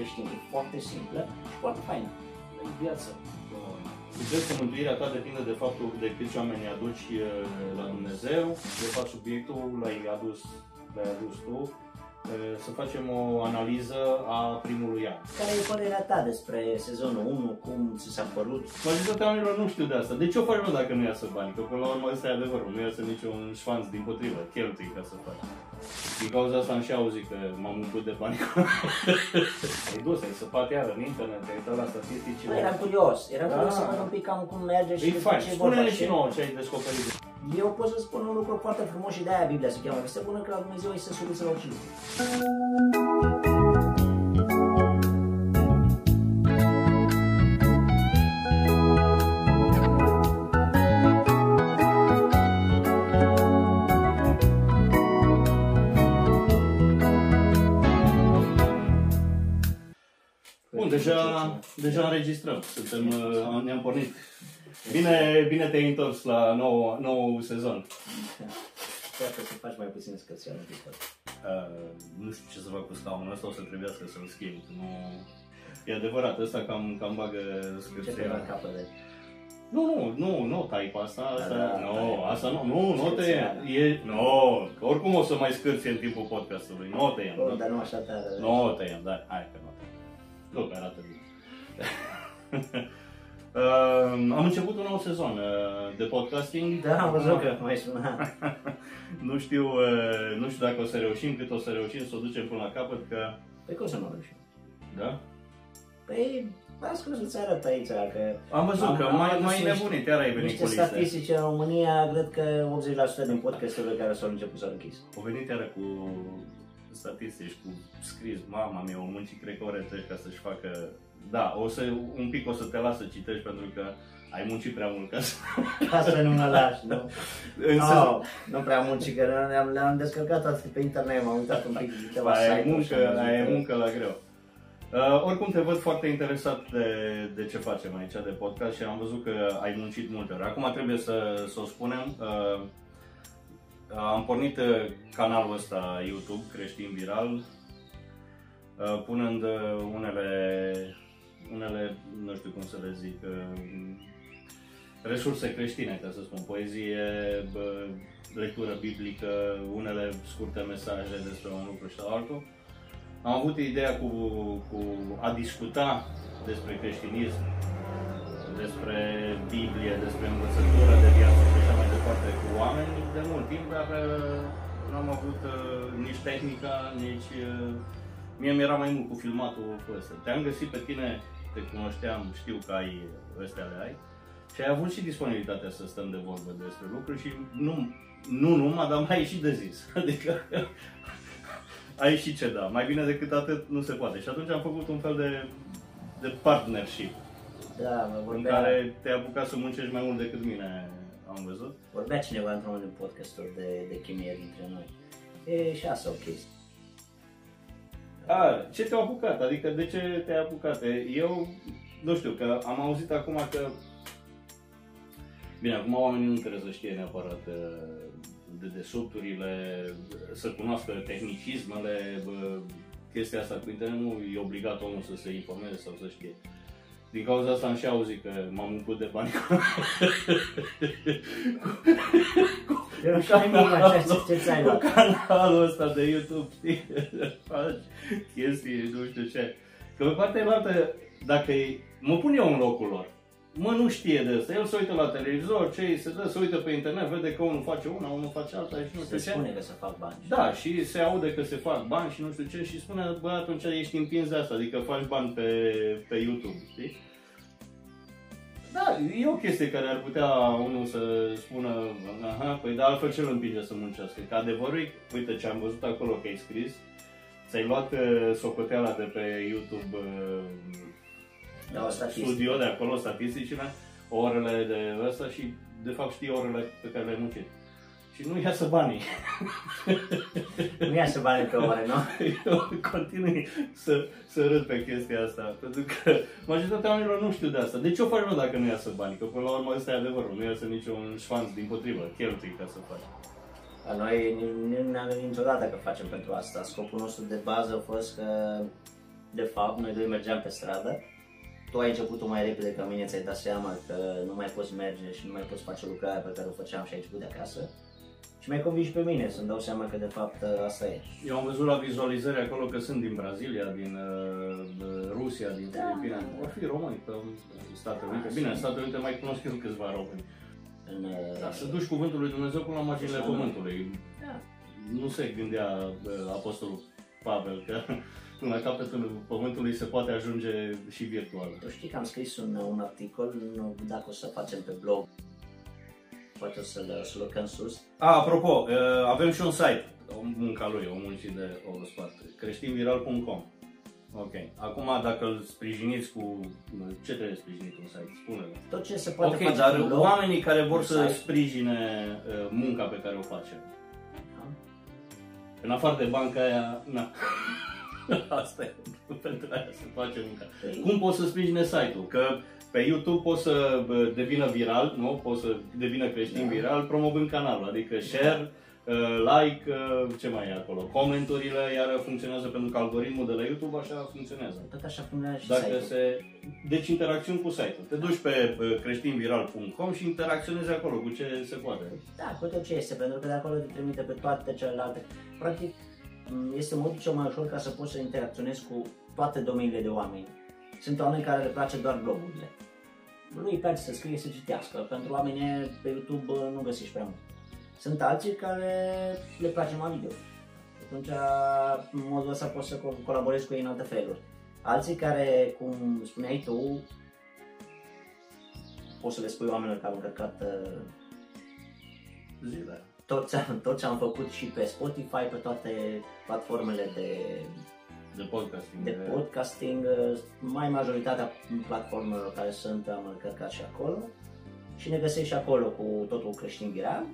mă Dumnezeu, viața creștină e foarte simplă și foarte faină. E viață. Și cred că mântuirea ta depinde de faptul de câți oameni aduci uh, la Dumnezeu, de fapt subiectul l-ai adus, l-ai adus tu, să facem o analiză a primului an. Care e părerea ta despre sezonul 1, cum ți s-a părut? Majoritatea oamenilor nu știu de asta. De ce o faci dacă nu iasă bani? Că până la urmă ăsta e adevărul, nu iasă niciun șfanț din potrivă, cheltui ca să faci. Din cauza asta am și auzit că m-am umplut de bani. ai dus, ai săpat iară în internet, ai uitat la statistici. Eram curios, eram da. curios să văd un pic cam cum merge și e fain. Spune-ne și nouă ce ai descoperit. Eu pot să spun un lucru foarte frumos și de-aia Biblia se cheamă, că se bună că la Dumnezeu este soluția la orice Bun, deja, deja înregistrăm. Suntem, uh, ne-am pornit. Bine, bine te-ai întors la nou, nou sezon. Sper că să faci mai puțin scățian în uh, Nu știu ce să fac cu scaunul ăsta, o să trebuiască să-l schimb. Nu... E adevărat, ăsta cam, cam bagă scârția. Ce capăt nu, nu, nu, nu tai pe asta, asta, da, da, nu, asta nu, nu, nu te e, nu, oricum o să mai scârți în timpul podcastului, nu te iau. Dar nu așa tare. Nu te iau, da, hai că nu te Nu, că arată bine. Uh, am început un nou sezon uh, de podcasting. Da, am văzut că mai sunat. nu, știu, uh, nu știu dacă o să reușim, cât o să reușim să o ducem până la capăt, că... Păi cum să nu reușim? Da? Păi, las cum să-ți arăt aici, că... Am văzut am, că am mai, mai nebunit, chiar ai venit cu liste. statistici în România, cred că 80% din podcasturile care s-au început s-au închis. Au venit iară cu statistici, cu scris, mama mea, o muncit cred că ore ca să-și facă da, o să, un pic o să te las să citești pentru că ai muncit prea mult ca să... Ca să nu mă lași, nu? Însă... Oh, nu prea muncit, că le-am, le-am descărcat atât pe internet, m-am uitat un pic câteva ai muncă, ai muncă la greu. Uh, oricum te văd foarte interesat de, de ce facem aici de podcast și am văzut că ai muncit multe ori. Acum trebuie să, să o spunem. Uh, am pornit uh, canalul ăsta YouTube, Creștin Viral, uh, punând uh, unele unele, nu știu cum să le zic, uh, resurse creștine, ca să spun, poezie, lectură biblică, unele scurte mesaje despre un lucru sau altul. Am avut ideea cu, cu a discuta despre creștinism, despre Biblie, despre învățătură de viață și așa mai departe cu oameni de mult timp, dar uh, nu am avut uh, nici tehnica, nici... Mie mi-era mai mult cu filmatul cu ăsta. Te-am găsit pe tine te cunoșteam, știu că ai ăstea le ai și ai avut și disponibilitatea să stăm de vorbă despre lucruri și nu, nu numai, dar mai ai și de zis. Adică ai și ce da. Mai bine decât atât nu se poate. Și atunci am făcut un fel de, de partnership. Da, mă vorbea... În care te-ai apucat să muncești mai mult decât mine, am văzut. Vorbea cineva într-un podcast de, de chimie dintre noi. E și asta o chestie. A, ce te-a apucat? Adică de ce te-ai apucat? Eu, nu știu, că am auzit acum că... Bine, acum oamenii nu trebuie să știe neapărat uh, de desubturile, să cunoască tehnicismele, chestia asta cu internet, nu e obligat omul să se informeze sau să știe. Din cauza asta am și auzit că m-am umplut de bani Eu nu știu nimic așa ce ți-ai luat. canalul ăsta de YouTube, știi? Faci chestii, nu știu ce. Că pe partea altă, dacă e, mă pun eu în locul lor. Mă, nu știe de asta. El se uită la televizor, ce se dă, se uită pe internet, vede că unul face una, unul face alta și nu știu se ce. spune că se fac bani. Da, și se aude că se fac bani și nu știu ce și spune, bă, atunci ești împins de asta, adică faci bani pe, pe YouTube, știi? Da, e o chestie care ar putea unul să spună, aha, păi da, altfel ce îl împinge să muncească? Că adevărul e, uite ce am văzut acolo că ai scris, ți-ai luat uh, socoteala de pe YouTube uh, da, studio de acolo, statisticile, orele de ăsta și de fapt știi orele pe care le-ai muncit și nu iasă banii. nu iasă banii pe ore, nu? Eu continui să, să râd pe chestia asta, pentru că majoritatea oamenilor nu știu de asta. De ce o faci mă dacă nu iasă banii? Că până la urmă ăsta e adevărul, nu iasă niciun șfanț din potrivă, cheltui ca să faci. La noi nu ne-am gândit niciodată că facem pentru asta. Scopul nostru de bază a fost că, de fapt, noi doi mergeam pe stradă. Tu ai început mai repede ca mine, ți-ai dat seama că nu mai poți merge și nu mai poți face lucrarea pe care o făceam și ai început de acasă. Și mai convins pe mine să-mi dau seama că de fapt asta e. Eu am văzut la vizualizări acolo că sunt din Brazilia, din uh, Rusia, din da, Filipine. Da, da. Or fi români pe Statele Unite. Bine, în Statele Unite mai cunosc eu câțiva români. În, uh, da, să duci cuvântul lui Dumnezeu până la marginile pământului. Da. Nu se gândea uh, Apostolul Pavel că până la capătul pământului se poate ajunge și virtual. Tu știi că am scris un, un articol, dacă o să facem pe blog, poate o să-l, să lucrăm sus. A, apropo, uh, avem și un site, o munca lui, o muncii de o spate, creștinviral.com. Ok. Acum, dacă îl sprijiniți cu... Ce trebuie sprijinit un site? Spune-le. Tot ce se poate Ok, face dar oamenii care vor să site. sprijine uh, munca pe care o facem. Da. În afară de banca aia, na. Asta e, pentru aia să face munca. Păi... Cum poți să sprijine site-ul? Că pe YouTube poți să devină viral, nu? Poți să devină creștin da. viral promovând canalul, adică share, Uh, like, uh, ce mai e acolo, comenturile, iar funcționează pentru că algoritmul de la YouTube așa funcționează. Tot așa funcționează și Dacă site-ul. Se... Deci interacțiuni cu site-ul. Te duci pe creștinviral.com și interacționezi acolo cu ce se poate. Da, cu tot ce este, pentru că de acolo te trimite pe toate celelalte. Practic, este modul cel mai ușor ca să poți să interacționezi cu toate domeniile de oameni. Sunt oameni care le place doar blogurile. Lui îi place să scrie, să citească. Pentru oameni pe YouTube nu găsești prea mult. Sunt alții care le place mai video. Atunci, în modul ăsta poți să colaborezi cu ei în alte feluri. Alții care, cum spuneai tu, poți să le spui oamenilor că au încărcat uh, zile. Tot ce, tot ce am făcut și pe Spotify, pe toate platformele de, de podcasting. De podcasting, uh, mai majoritatea platformelor care sunt am încărcat și acolo. Și ne găsești și acolo cu totul creștin viral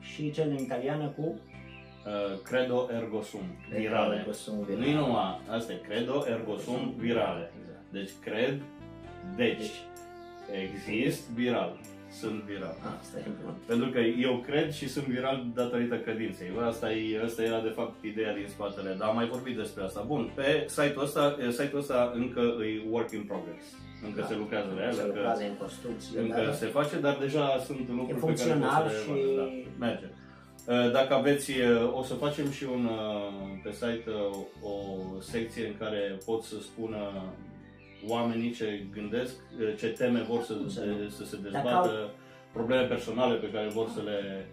și cel în italiană cu uh, Credo ergo sum, virale. Ergo sum virale. Nu-i numai, asta e Credo ergo sum virale. Exact. Deci cred, deci, deci exist viral. Sunt viral. Ah, asta e Pentru că eu cred și sunt viral datorită credinței. Asta, e, asta era de fapt ideea din spatele, dar am mai vorbit despre asta. Bun, pe site-ul ăsta, site-ul ăsta încă e work in progress. Încă da. se lucrează la el, se încă, în construcție, încă da. se face, dar deja sunt lucruri pe care pot să le și... da, merge. Uh, dacă aveți, uh, o să facem și un, uh, pe site o secție în care pot să spună oamenii ce gândesc, ce teme vor să, de, să se dezbată, probleme personale pe care vor să le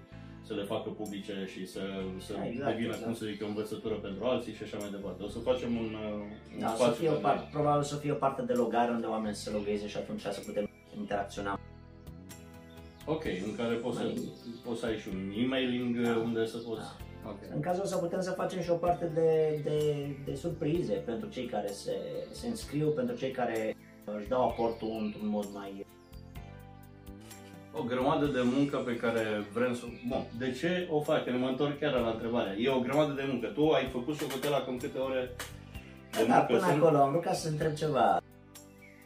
să le facă publice și să, să da, exact, devină, exact. cum să zic, o învățătură pentru alții și așa mai departe. O să facem un, un da, spațiu. Să fie o parte, probabil să fie o parte de logare unde oamenii să logheze și atunci să putem interacționa. Ok, în care poți, mai... să, poți să ai și un emailing da. unde să poți... Da. Okay. În cazul ăsta putem să facem și o parte de, de, de surprize pentru cei care se, se înscriu, pentru cei care își dau aportul într-un mod mai o grămadă de muncă pe care vrem să... Bun, de ce o fac? Mă întorc chiar la întrebare. E o grămadă de muncă. Tu ai făcut socotela cam câte ore de da, muncă până sunt? acolo am vrut ca să întreb ceva.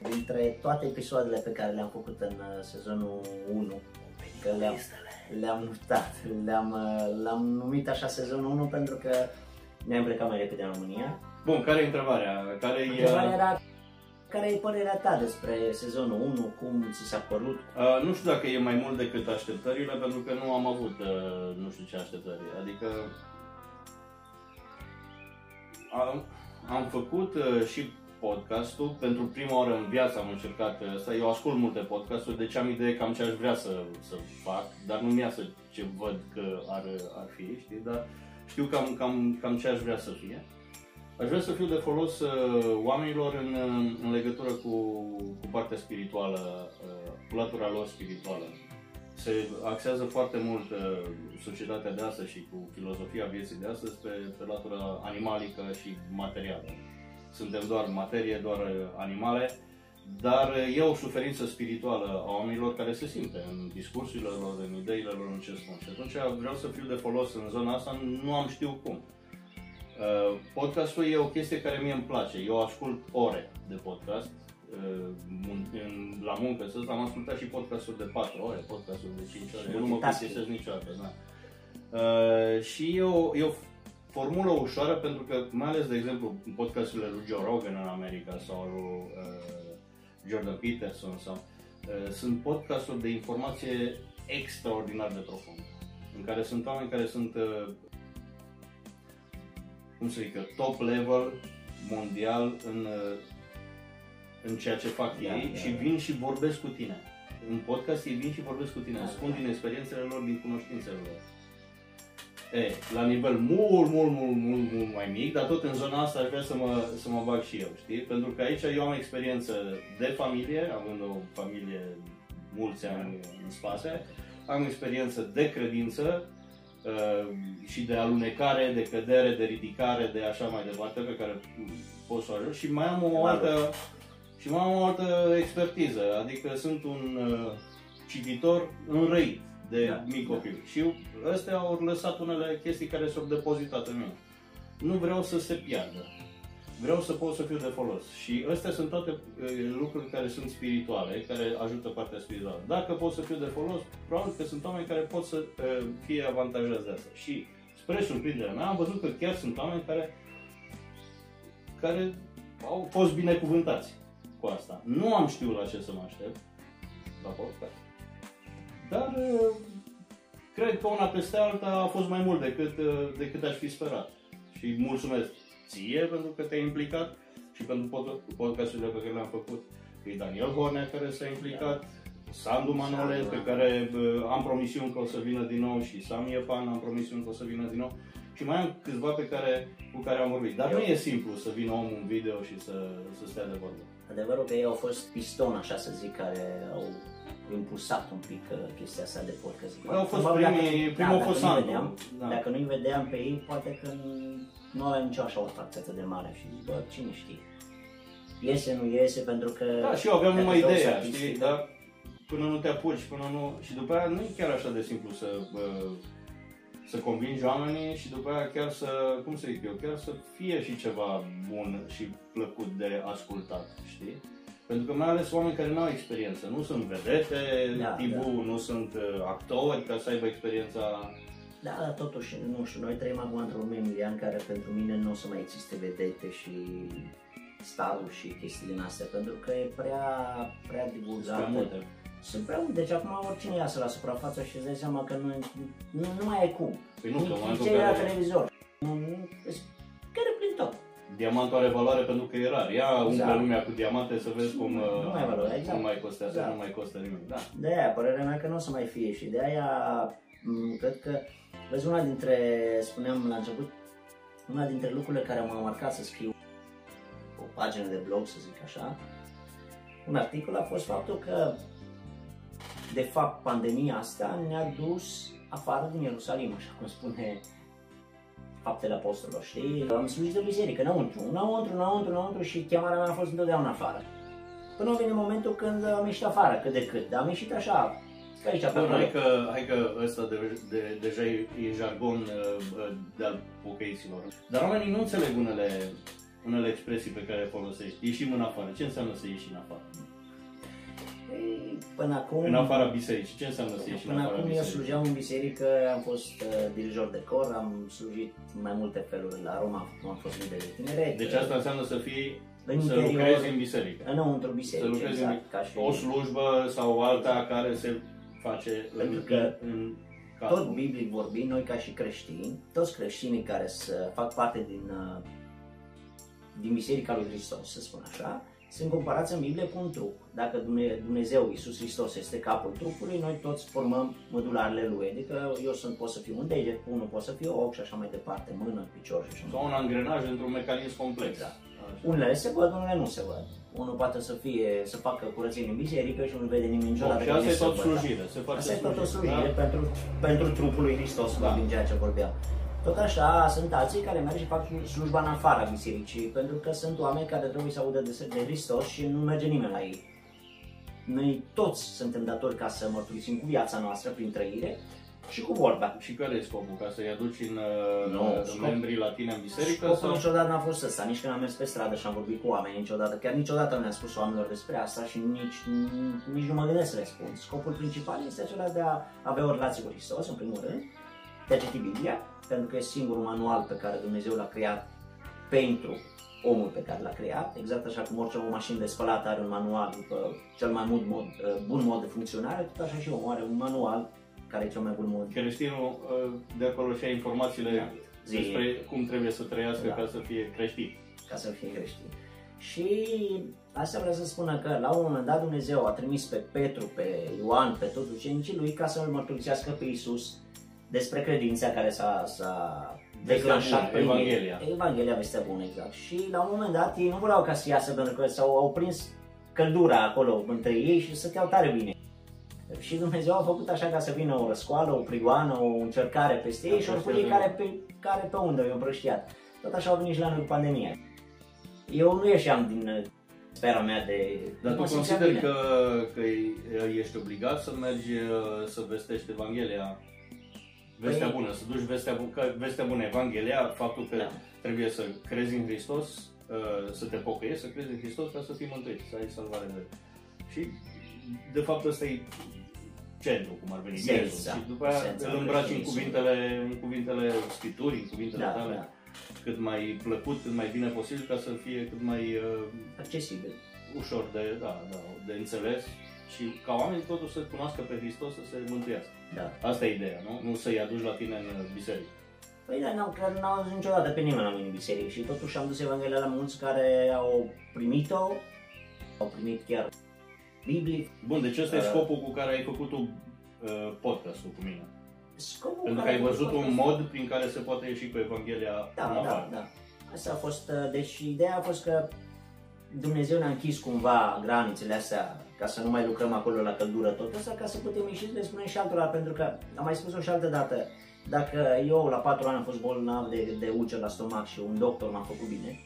Dintre toate episoadele pe care le-am făcut în uh, sezonul 1, că le-am, le-am notat, le-am, uh, le-am numit așa sezonul 1 pentru că ne-am plecat mai repede în România. Bun, care e întrebarea? Care întrebarea era care e părerea ta despre sezonul 1? Cum ți s-a părut? Uh, nu știu dacă e mai mult decât așteptările, pentru că nu am avut uh, nu știu ce așteptări. Adică am, am făcut uh, și podcastul. Pentru prima oară în viață am încercat asta. Eu ascult multe podcasturi, deci am idee cam ce aș vrea să, să fac, dar nu mi-asă ce văd că ar, ar fi, știi? Dar știu cam, cam, cam ce aș vrea să fie. Aș vrea să fiu de folos uh, oamenilor în, uh, în legătură cu, cu partea spirituală, uh, cu latura lor spirituală. Se axează foarte mult societatea de astăzi și cu filozofia vieții de astăzi pe, pe latura animalică și materială. Suntem doar materie, doar animale, dar e o suferință spirituală a oamenilor care se simte în discursurile lor, în ideile lor, în ce spun. Și atunci vreau să fiu de folos în zona asta, nu am știu cum. Uh, podcastul e o chestie care mie îmi place. Eu ascult ore de podcast. Uh, la muncă să am ascultat și podcasturi de 4 ore, podcasturi de 5 ore. Eu nu mă plictisesc niciodată. Da. Uh, și e o, e o formulă ușoară pentru că, mai ales, de exemplu, în podcasturile lui Joe Rogan în America sau lui uh, Jordan Peterson sau uh, sunt podcasturi de informație extraordinar de profundă, în care sunt oameni care sunt uh, cum să zic top level mondial în, uh, în ceea ce fac Da, ei da, și da. vin și vorbesc cu tine. În podcast ei vin și vorbesc cu tine, Da, spun da. din experiențele lor, din cunoștințele lor. E, la nivel mult, mult, mult, mult, mult mai mic, dar tot în zona asta aș vrea să mă, să mă bag și eu, știi? Pentru că aici eu am experiență de familie, având o familie mulți ani în spate, am experiență de credință uh, și de alunecare, de cădere, de ridicare, de așa mai departe, pe care pot să o ajut și mai am o Da. altă și mai am o altă expertiză, adică sunt un uh, cititor înrăit de Da, mic da. copil. Și ăstea au lăsat unele chestii care s-au depozitat în mine. Nu vreau să se piardă. Vreau să pot să fiu de folos. Și astea sunt toate uh, lucruri care sunt spirituale, care ajută partea spirituală. Dacă pot să fiu de folos, probabil că sunt oameni care pot să uh, fie avantajați de asta. Și spre surprinderea mea am văzut că chiar sunt oameni care care au fost binecuvântați cu asta. Nu am știut la ce să mă aștept la podcast. Dar uh, cred că una peste alta a fost mai mult decât, uh, decât aș fi sperat. Și mulțumesc ție pentru că te-ai implicat și pentru pod- podcasturile pe care le-am făcut. E Daniel Hornea care s-a implicat, Sandu Manole, Sandu, pe da. care uh, am promisiuni că o să vină din nou și Sam Iepan am promisiuni că o să vină din nou. Și mai am câțiva pe care, cu care am vorbit. Dar Eu- nu e simplu să vină omul în video și să, să stea de vorbă. Adevărul că ei au fost piston, așa să zic, care au impulsat un pic uh, chestia asta de podcast. Bă, au fost Probabil primii- dacă- primul da, a fost dacă nu-i Sandu, vedeam, da. Dacă nu-i vedeam pe ei, poate că nu aveam nicio așa o atracție atât de mare și zic, bă, cine știe. Iese, nu iese, pentru că... Da, și eu aveam dacă numai vreau să ideea, artistică- știi, dar până nu te apuci, până nu... Și după aia nu e chiar așa de simplu să, bă, să convingi oamenii și după aia chiar să, cum să zic eu, chiar să fie și ceva bun și plăcut de ascultat, știi? Pentru că mai ales oameni care nu au experiență, nu sunt vedete, Da, tibu, nu sunt uh, actori ca să aibă experiența Da, dar totuși, nu știu, noi trăim acum într-o lume Emilian care pentru mine nu o să mai existe vedete și staruri și chestii din astea, pentru că e prea, prea divulgată. prea multe. Sunt prea multe, deci acum oricine iasă la suprafață și îți dai seama că nu, nu, nu mai ai cum. Păi nu, că în Nici momentul cei în la care- televizor. Nu, nu, îți care prin tot. Diamantul are valoare pentru că e rar. Ia umple Exact. lumea cu diamante să vezi cum Nu uh, mai valoare, exact. nu mai costează, Exact. nu mai costă nimic. Da. De aia, părerea mea că nu o să mai fie și de aia m, cred că, vezi, una dintre, spuneam la început, una dintre lucrurile care m-au marcat să scriu o pagină de blog, să zic așa, un articol a fost faptul că, de fapt, pandemia asta ne-a dus afară din Ierusalim, așa cum spune faptele apostolilor, știi? Am slujit de biserică, înăuntru, înăuntru, înăuntru, înăuntru și chemarea mea a fost întotdeauna afară. Până vine momentul când am ieșit afară, cât de cât, dar am ieșit așa, că aici, pe Bun, acolo. hai că, hai că ăsta de, de, deja e, e jargon uh, uh, de-al pocăiților. Dar oamenii nu înțeleg unele, unele expresii pe care le folosești. Ieșim în afară. Ce înseamnă să ieși în afară? Ei, Până acum, În afara bisericii. Ce înseamnă să ieși în până afara acum eu bisericii? slujeam în biserică, am fost uh, dirijor de cor, am slujit în mai multe feluri la Roma, am fost lider de tineret. Deci asta înseamnă să fii, În să interior. lucrezi în biserică. înăuntru Să biserică, lucrezi exact, în ca și o slujbă sau alta care se face Pentru în, că în tot cadrul. biblic vorbind, noi ca și creștini, toți creștinii care să fac parte din, uh, din Biserica lui Hristos, să spun așa, sunt comparați în Biblie cu un trup. Dacă Dumne- Dumnezeu, Iisus Hristos, este capul trupului, noi toți formăm mădularele lui. Adică eu sunt, pot să fiu un deget, unul pot să fiu ochi și așa mai departe, mână, picior și așa mai Sau un angrenaj într-un mecanism complex. Exact. Așa. Unele se văd, unele nu se văd. Unul poate să fie, să facă curățenie în biserică și nu vede nimeni niciodată. Bun, și că asta nu e se tot văd. slujire. Se face Asta e tot o slujire, slujire da? pentru, pentru trupul lui Hristos, Da. da. din ceea ce vorbeam. Tot așa, sunt alții care merg și fac slujba în afara bisericii, pentru că sunt oameni care trebuie să audă de, de Hristos și nu merge nimeni la ei. Noi toți suntem datori ca să mărturisim cu viața noastră prin trăire și cu vorba. Și care e scopul? Ca să-i aduci în, uh, Nu, în scop- membrii la tine în biserică? Scopul Sau? niciodată n-a fost ăsta, nici când am mers pe stradă și am vorbit cu oameni, niciodată, chiar niciodată nu le-am spus oamenilor despre asta și nici, nici nu mă gândesc să le spun. Scopul principal este acela de a avea o relație cu Hristos, în primul rând, de a citi Biblia, pentru că e singurul manual pe care Dumnezeu l-a creat pentru omul pe care l-a creat, exact așa cum orice o mașină de spălat are un manual după cel mai bun mod, bun mod de funcționare, tot așa și omul are un manual care e cel mai bun mod. Creștinul de acolo și informațiile da. despre cum trebuie să trăiască da. ca să fie creștin. Ca să fie creștin. Și asta vreau să spună că la un moment dat Dumnezeu a trimis pe Petru, pe Ioan, pe toți ucenicii lui ca să îl mărturisească pe Isus despre credința care s-a, s-a declanșat prin Evanghelia. Evanghelia, vestea bună, exact. Și la un moment dat ei nu vreau ca să iasă pentru că s-au au prins căldura acolo între ei și stăteau tare bine. Și Dumnezeu a făcut așa ca să vină o răscoală, o prigoană, o încercare peste ei da, și ori care pe, care pe unde i-au împrăștiat. Tot așa au venit și la noi cu pandemia. Eu nu ieșeam din sfera mea de... Dar tu consideri că, că ești obligat să mergi să vestești Evanghelia Vestea păi... bună, să duci vestea, bună, vestea bună, Evanghelia, faptul că da. trebuie să crezi în Hristos, uh, să te pocăiești, să crezi în Hristos ca să fii mântuit, să ai salvare de Și de fapt ăsta e centru, cum ar veni, Senza. Și după aia îl îmbraci în cuvintele, în cuvintele Scripturii, în cuvintele da, tale. Da cât mai plăcut, cât mai bine posibil ca să fie cât mai uh, accesibil, ușor de, da, da, de înțeles și ca oamenii totuși să cunoască pe Hristos să se mântuiască. Da. Asta e ideea, nu? Nu să-i aduci la tine în biserică. Păi da, n-am, n-am adus niciodată pe nimeni la mine în biserică și totuși am dus Evanghelia la mulți care au primit-o, au primit chiar Biblie. Bun, deci ăsta uh, e scopul cu care ai făcut uh, podcastul cu mine. Scopul Pentru că ai văzut un mod prin care se poate ieși cu Evanghelia da, în Da, da. Asta a fost, uh, deci ideea a fost că Dumnezeu ne-a închis cumva granițele astea ca să nu mai lucrăm acolo la căldură tot asta, ca să putem ieși să le spunem și altora, pentru că am mai spus-o și altă dată, dacă eu la 4 ani am fost bolnav de, de ulcer la stomac și un doctor m-a făcut bine,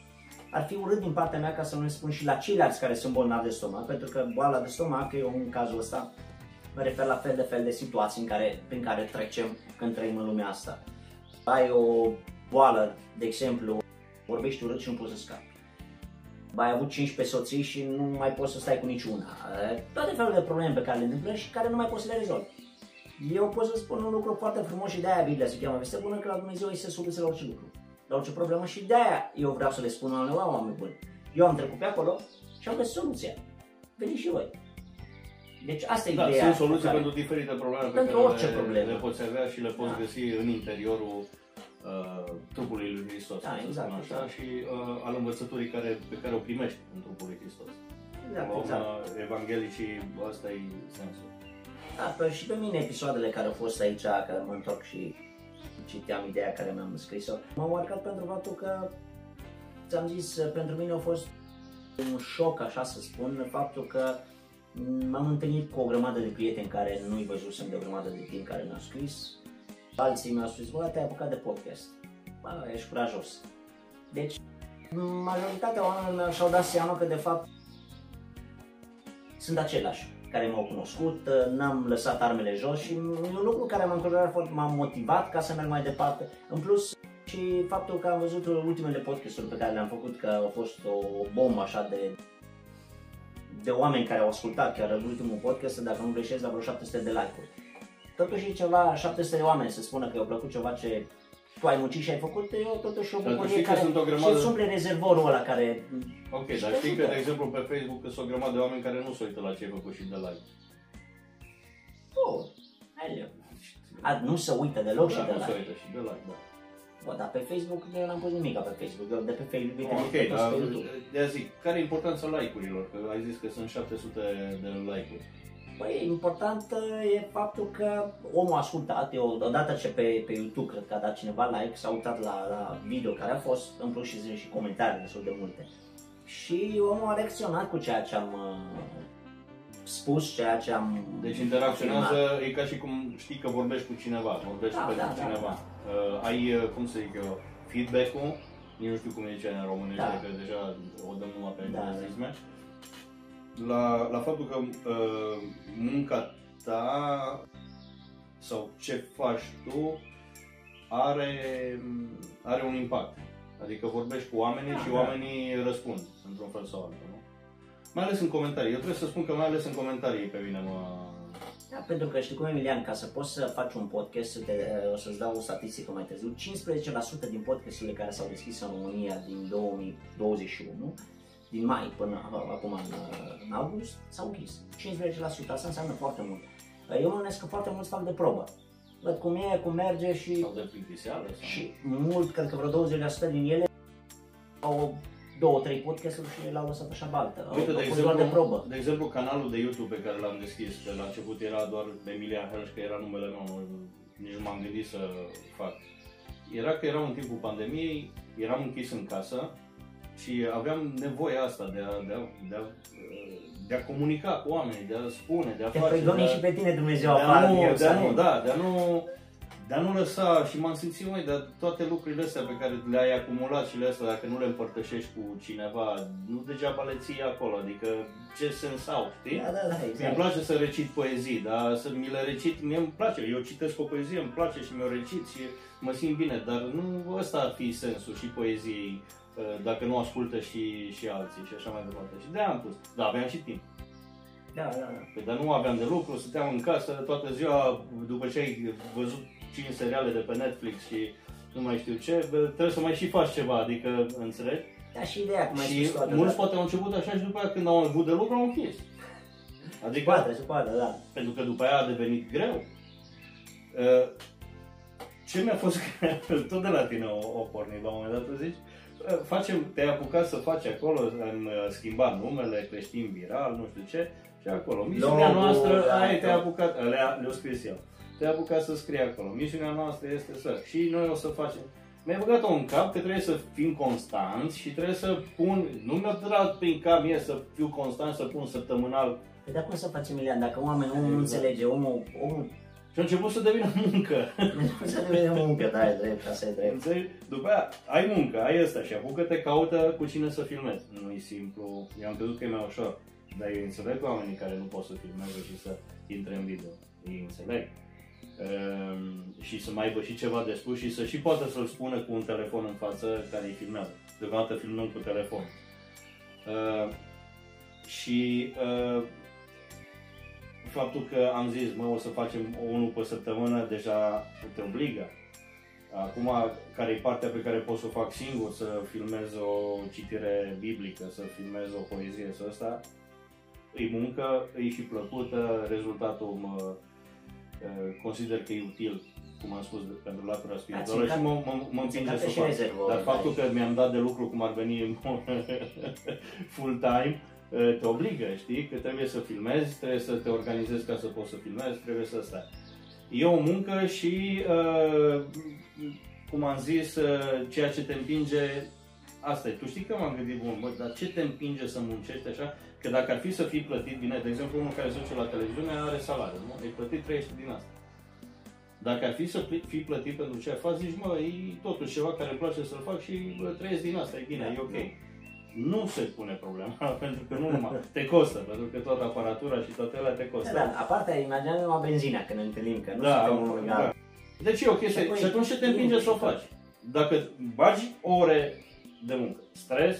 ar fi urât din partea mea ca să nu le spun și la ceilalți care sunt bolnavi de stomac, pentru că boala de stomac, eu în cazul ăsta, mă refer la fel de fel de situații în care, prin care trecem când trăim în lumea asta. Ai o boală, de exemplu, vorbești urât și nu poți să scapi ai avut 15 soții și nu mai poți să stai cu niciuna. Toate felul de probleme pe care le întâmplă și care nu mai poți să le rezolvi. Eu pot să spun un lucru foarte frumos și de-aia Biblia se cheamă Veste Bună, că la Dumnezeu este soluție la orice lucru, la orice problemă și de-aia eu vreau să le spun la oameni buni. Eu am trecut pe acolo și am găsit soluția. Veniți și voi. Deci asta e da, ideea. Sunt soluții care... pentru diferite probleme pentru pe care orice le, problemă. le poți avea și le poți da. găsi în interiorul uh, trupului lui Hristos, da, exact, așa, exact. și uh, al învățăturii care, pe care o primești în trupul lui Hristos. Exact, la exact. Evanghelicii, asta e sensul. Da, pe, și pe mine episoadele care au fost aici, că mă întorc și citeam ideea care mi-am scris-o, m-au marcat pentru faptul că, ți-am zis, pentru mine a fost un șoc, așa să spun, faptul că m-am întâlnit cu o grămadă de prieteni care nu-i văzusem de o grămadă de timp care mi-au scris Alții mi-au spus, bă, te-ai apucat de podcast. Bă, ești curajos. Deci, majoritatea oamenilor și-au dat seama că, de fapt, sunt același care m-au cunoscut, n-am lăsat armele jos și e un lucru care m-a încurajat, m-a motivat ca să merg mai departe. În plus, și faptul că am văzut ultimele podcasturi pe care le-am făcut, că au fost o bombă așa de de oameni care au ascultat chiar ultimul podcast, dacă nu greșesc, la vreo 700 de like-uri totuși ceva 700 de oameni să spună că i-a plăcut ceva ce tu ai muncit și ai făcut, eu totuși o bucurie care sunt o grămadă... și umple rezervorul ăla care... Ok, dar știi că, de exemplu, pe Facebook sunt o grămadă de oameni care nu se uită la ce ai făcut și de like. Oh, helio. A, nu se uită deloc da, și de nu like. se uită și de like, da. Bă, dar pe Facebook eu n-am pus nimic pe Facebook, eu de pe Facebook uite, Ok, dar de zic, care e importanța like-urilor? Că ai zis că sunt 700 de like-uri. Păi, important e faptul că omul a ascultat, eu, odată ce pe, pe YouTube cred că a dat cineva like, s-a uitat la, la video care a fost, în plus și, și comentarii destul de multe. Și omul a reacționat cu ceea ce am uh, spus, ceea ce am Deci interacționează, filmat. e ca și cum știi că vorbești cu cineva, vorbești da, cu da, cineva. Da, da. Uh, ai, uh, cum să zic eu, feedback-ul, nici nu știu cum e în românește, da. că deja o dăm numai pe da, englezisme. Da la, la faptul că uh, munca ta sau ce faci tu are, are un impact. Adică vorbești cu oamenii da, și da. oamenii răspund într-un fel sau altul. Nu? Mai ales în comentarii. Eu trebuie să spun că mai ales în comentarii pe mine mă, Da, pentru că știi cum, Emilian, ca să poți să faci un podcast, să te, o să-ți dau o statistică mai târziu, 15% din podcasturile care s-au deschis în România din 2021, din mai până acum în, în august, s-au închis. 15%, asta înseamnă foarte mult. Eu mă că foarte mult fac de probă. Văd cum e, cum merge și... Sau de plictiseală? Sau... Și mult, cred că vreo 20% din ele au două, trei podcasturi și l-au lăsat așa baltă. Uite, au de fost exemplu, doar de probă. de exemplu, canalul de YouTube pe care l-am deschis, că la început era doar Emilia Helș, că era numele meu, nici nu m-am gândit să fac. Era că eram în timpul pandemiei, eram închis în casă și aveam nevoia asta de a, de a, de a, de a comunica cu oamenii, de a spune, de a Te face. pregoni de a, și pe tine Dumnezeu de a afară. nu, din de a Ierusalim. nu, da, de a nu, de a nu lăsa și m-am simțit, mai de toate lucrurile astea pe care le-ai acumulat și le astea, dacă nu le împărtășești cu cineva, nu degeaba le ții acolo, adică ce sens au, știi? Da, da, da, Mie îmi exact. place să recit poezii, dar să mi le recit, mie îmi place, eu citesc o poezie, îmi place și mi-o recit și mă simt bine, dar nu ăsta ar fi sensul și poeziei uh, dacă nu ascultă și, și alții și așa mai departe. Și de-aia am pus. Da, aveam și timp. Da, da, da. Păi, dar nu aveam de lucru, stăteam în casă toată ziua, după ce ai văzut 5 seriale de pe Netflix și nu mai știu ce, bă, trebuie să mai și faci ceva, adică, înțelegi? Da, și ideea, cum ai Și spus toată, mulți da. poate au început așa și după aia când au avut de lucru au închis. Se Adică, poate, se poate, da. pentru că după aia a devenit greu. Uh, Ce mi-a fost greu, tot de la tine o, o pornit la un moment dat, tu zici, uh, facem, te-ai apucat să faci acolo, am uh, schimbat numele, creștin viral, nu știu ce, și acolo. Misiunea Logo, noastră, da, ai, te-ai da. apucat, le-a, le-a scris el, te-ai apucat să scrii acolo. Misiunea noastră este să, și noi o să facem. Mi-ai băgat-o în cap că trebuie să fim constanți și trebuie să pun, nu mi-a dat prin cap mie să fiu constant, să pun săptămânal Păi dar cum să faci, Emilian, dacă oamenul omul nu Exact. înțelege, omul, omul și a început să devină muncă. nu se devine muncă, da, e drept, asta e drept. Înțelegi? După aia ai muncă, ai asta și apucă-te, caută cu cine să filmezi. Nu e simplu, eu am crezut că e mai ușor. Dar eu înțeleg oamenii care nu pot să filmeze și să intre în video. Ei înțeleg. Ehm, și să mai aibă și ceva de spus și să și poată să-l spună cu un telefon în față care îi filmează. Deocamdată filmăm cu telefon. Ehm, și uh, faptul că am zis, mă, o să facem unul pe săptămână, deja te obligă. Acum, care e partea pe care pot să o fac singur, să filmez o citire biblică, să filmez o poezie, să asta, e muncă, e și plăcută, rezultatul mă uh, consider că e util, cum am spus, de- pentru latura spirituală țincat- și mă, mă, mă împinge țincat să și fac. rezervă, Dar da. faptul că mi-am dat de lucru cum ar veni full time, uh, te obligă, știi? Că trebuie să filmezi, trebuie să te organizezi ca să poți să filmezi, trebuie să stai. E o muncă și, uh, cum am zis, uh, ceea ce te împinge, asta e. Tu știi că m-am gândit, bun, bă, dar ce te împinge să muncești așa? Că dacă ar fi să fii plătit bine, de exemplu, unul care se duce la televiziune are salariu, nu? E plătit, trăiește din asta. Dacă ar fi să pl- fii plătit pentru ce faci, zici, mă, e totuși ceva care îmi place să-l fac și bă, trăiesc din asta, e bine, Da, e ok. Nu se pune problema, pentru că nu numai, te costă, pentru că toată aparatura și toate alea te Da, costă. da, aparte, imaginează numai benzina când ne întâlnim, că nu Da, suntem un da. Deci e o chestie. Și apoi- Și atunci ce te împinge să o faci? Dacă bagi ore de muncă, stres,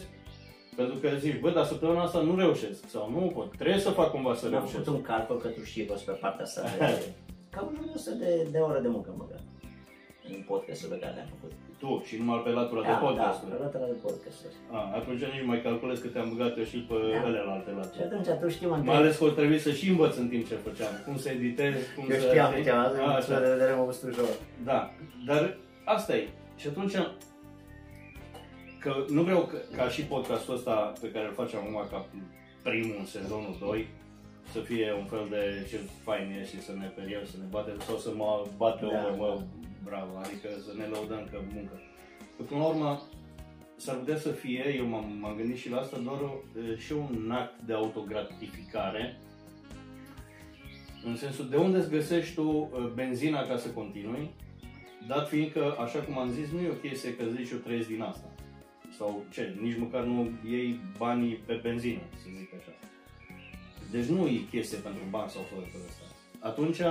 pentru că zici, bă, dar săptămâna asta nu reușesc sau nu pot, trebuie să fac cumva să Am reușesc. făcut un calcul că tu știi că o să pe partea asta de... Cam în jur de 100 de, de ore de muncă am băgat în podcastul pe care le-am făcut. Tu și numai pe latura de Da, podcast. da, pe latura de podcast. A, atunci nici mai calculez că te-am băgat eu și pe Da. celelalte Și laturi. atunci tu știi, mă Mai întrebi. ales că o trebuie să și învăț în timp ce făceam. Cum să editez, cum Eu să... știam știi? câteva, A, de așa. de vedere mă gust ușor. Da, dar asta e. Și atunci, că nu vreau ca, ca și podcastul ăsta pe care îl facem acum ca primul în sezonul 2 să fie un fel de ce fain e și să ne periem, să ne batem sau să mă bate Da. omul, mă, bravo, adică să ne lăudăm că muncă. Că până la urmă s-ar putea să fie, eu m-am, m-am gândit și la asta, doar o, e, și un act de autogratificare în sensul de unde îți găsești tu uh, benzina ca să continui, dat fiind că, așa cum am zis, nu e o chestie că zici eu trăiesc din asta. Sau ce, nici măcar nu iei banii pe benzină, să zic așa. Deci nu e chestie pentru bani sau fără fără asta. Atunci uh,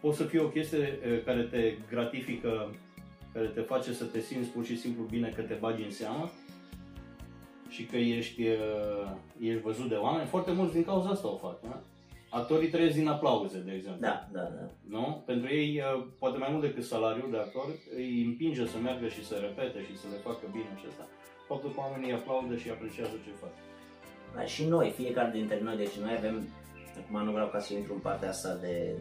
poate să fie o chestie uh, care te gratifică, care te face să te simți pur și simplu bine că te bagi în seamă și că ești, uh, ești văzut de oameni. Foarte mulți din cauza asta o fac. Da? actorii trăiesc din aplauze, de exemplu. Da, da, da. Nu? Pentru ei, uh, poate mai mult decât salariul de actor, îi împinge să meargă și să repete și să le facă bine și asta. Faptul că oamenii aplaudă și apreciază ce fac. Da, și noi, fiecare dintre noi, deci noi avem, acum nu vreau ca să intru în partea asta de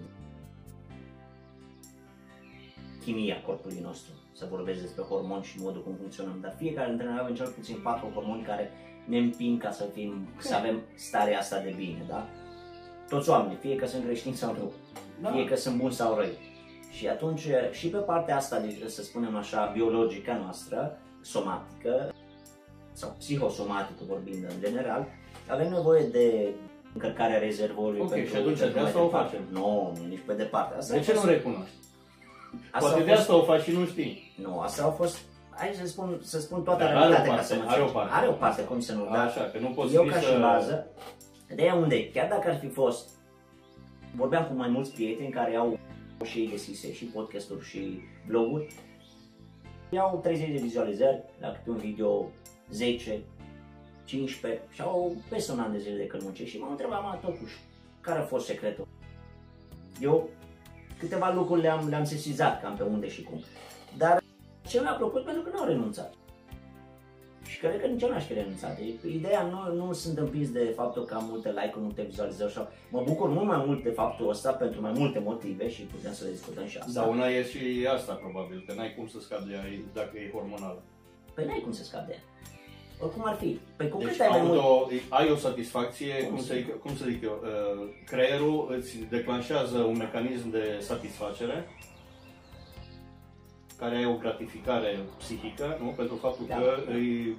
chimia corpului nostru, să vorbesc despre hormoni și modul cum funcționăm, dar fiecare dintre noi avem cel puțin patru hormoni care ne împing ca să fim, să avem starea asta de bine, da? Toți oamenii, fie că sunt creștini sau nu, Da. fie că sunt buni sau răi. Și atunci, și pe partea asta, de, să spunem așa, biologică noastră, somatică, sau psihosomatică vorbind în general, avem nevoie de încărcarea rezervorului Ok, pentru și atunci pentru de mai asta o departe. facem. Nu, nu, nici pe departe. Asta De a ce fost- nu recunoști? asta Poate a de fost- asta o faci și nu știi. Nu, asta au fost... Hai să spun, să spun toată Dar are o realitatea ca parte, să mă are o înțelegi. parte. Are o parte, cum să nu, dar Așa, că nu poți eu fi ca să... și bază, de aia unde, chiar dacă ar fi fost, vorbeam cu mai mulți prieteni care au și ei deschise și podcasturi și bloguri, iau 30 de vizualizări la câte un video, 10, 15 și au peste un an de zile de când muncesc și m-am întrebat, mă, totuși, care a fost secretul? Eu câteva lucruri le-am, le-am sesizat cam pe unde și cum, dar ce mi-a plăcut pentru că nu au renunțat. Și cred că nici eu n-aș fi renunțat. E- Ideea nu, nu sunt împins de faptul că am multe like-uri, multe vizualizări sau... Mă bucur mult mai mult de faptul ăsta pentru mai multe motive și putem să le discutăm și asta. Da, una e și asta probabil, că n-ai cum să scapi de ea dacă e hormonală. Păi n-ai cum să scapi de ea. Oricum ar fi. Păi cu Deci cât ai mai mult... auto, ai o satisfacție, Cum cum, să- să zic, cum să zic eu, uh, creierul îți declanșează un mecanism de satisfacere care ai o gratificare psihică, nu? Pentru faptul Da. că îi,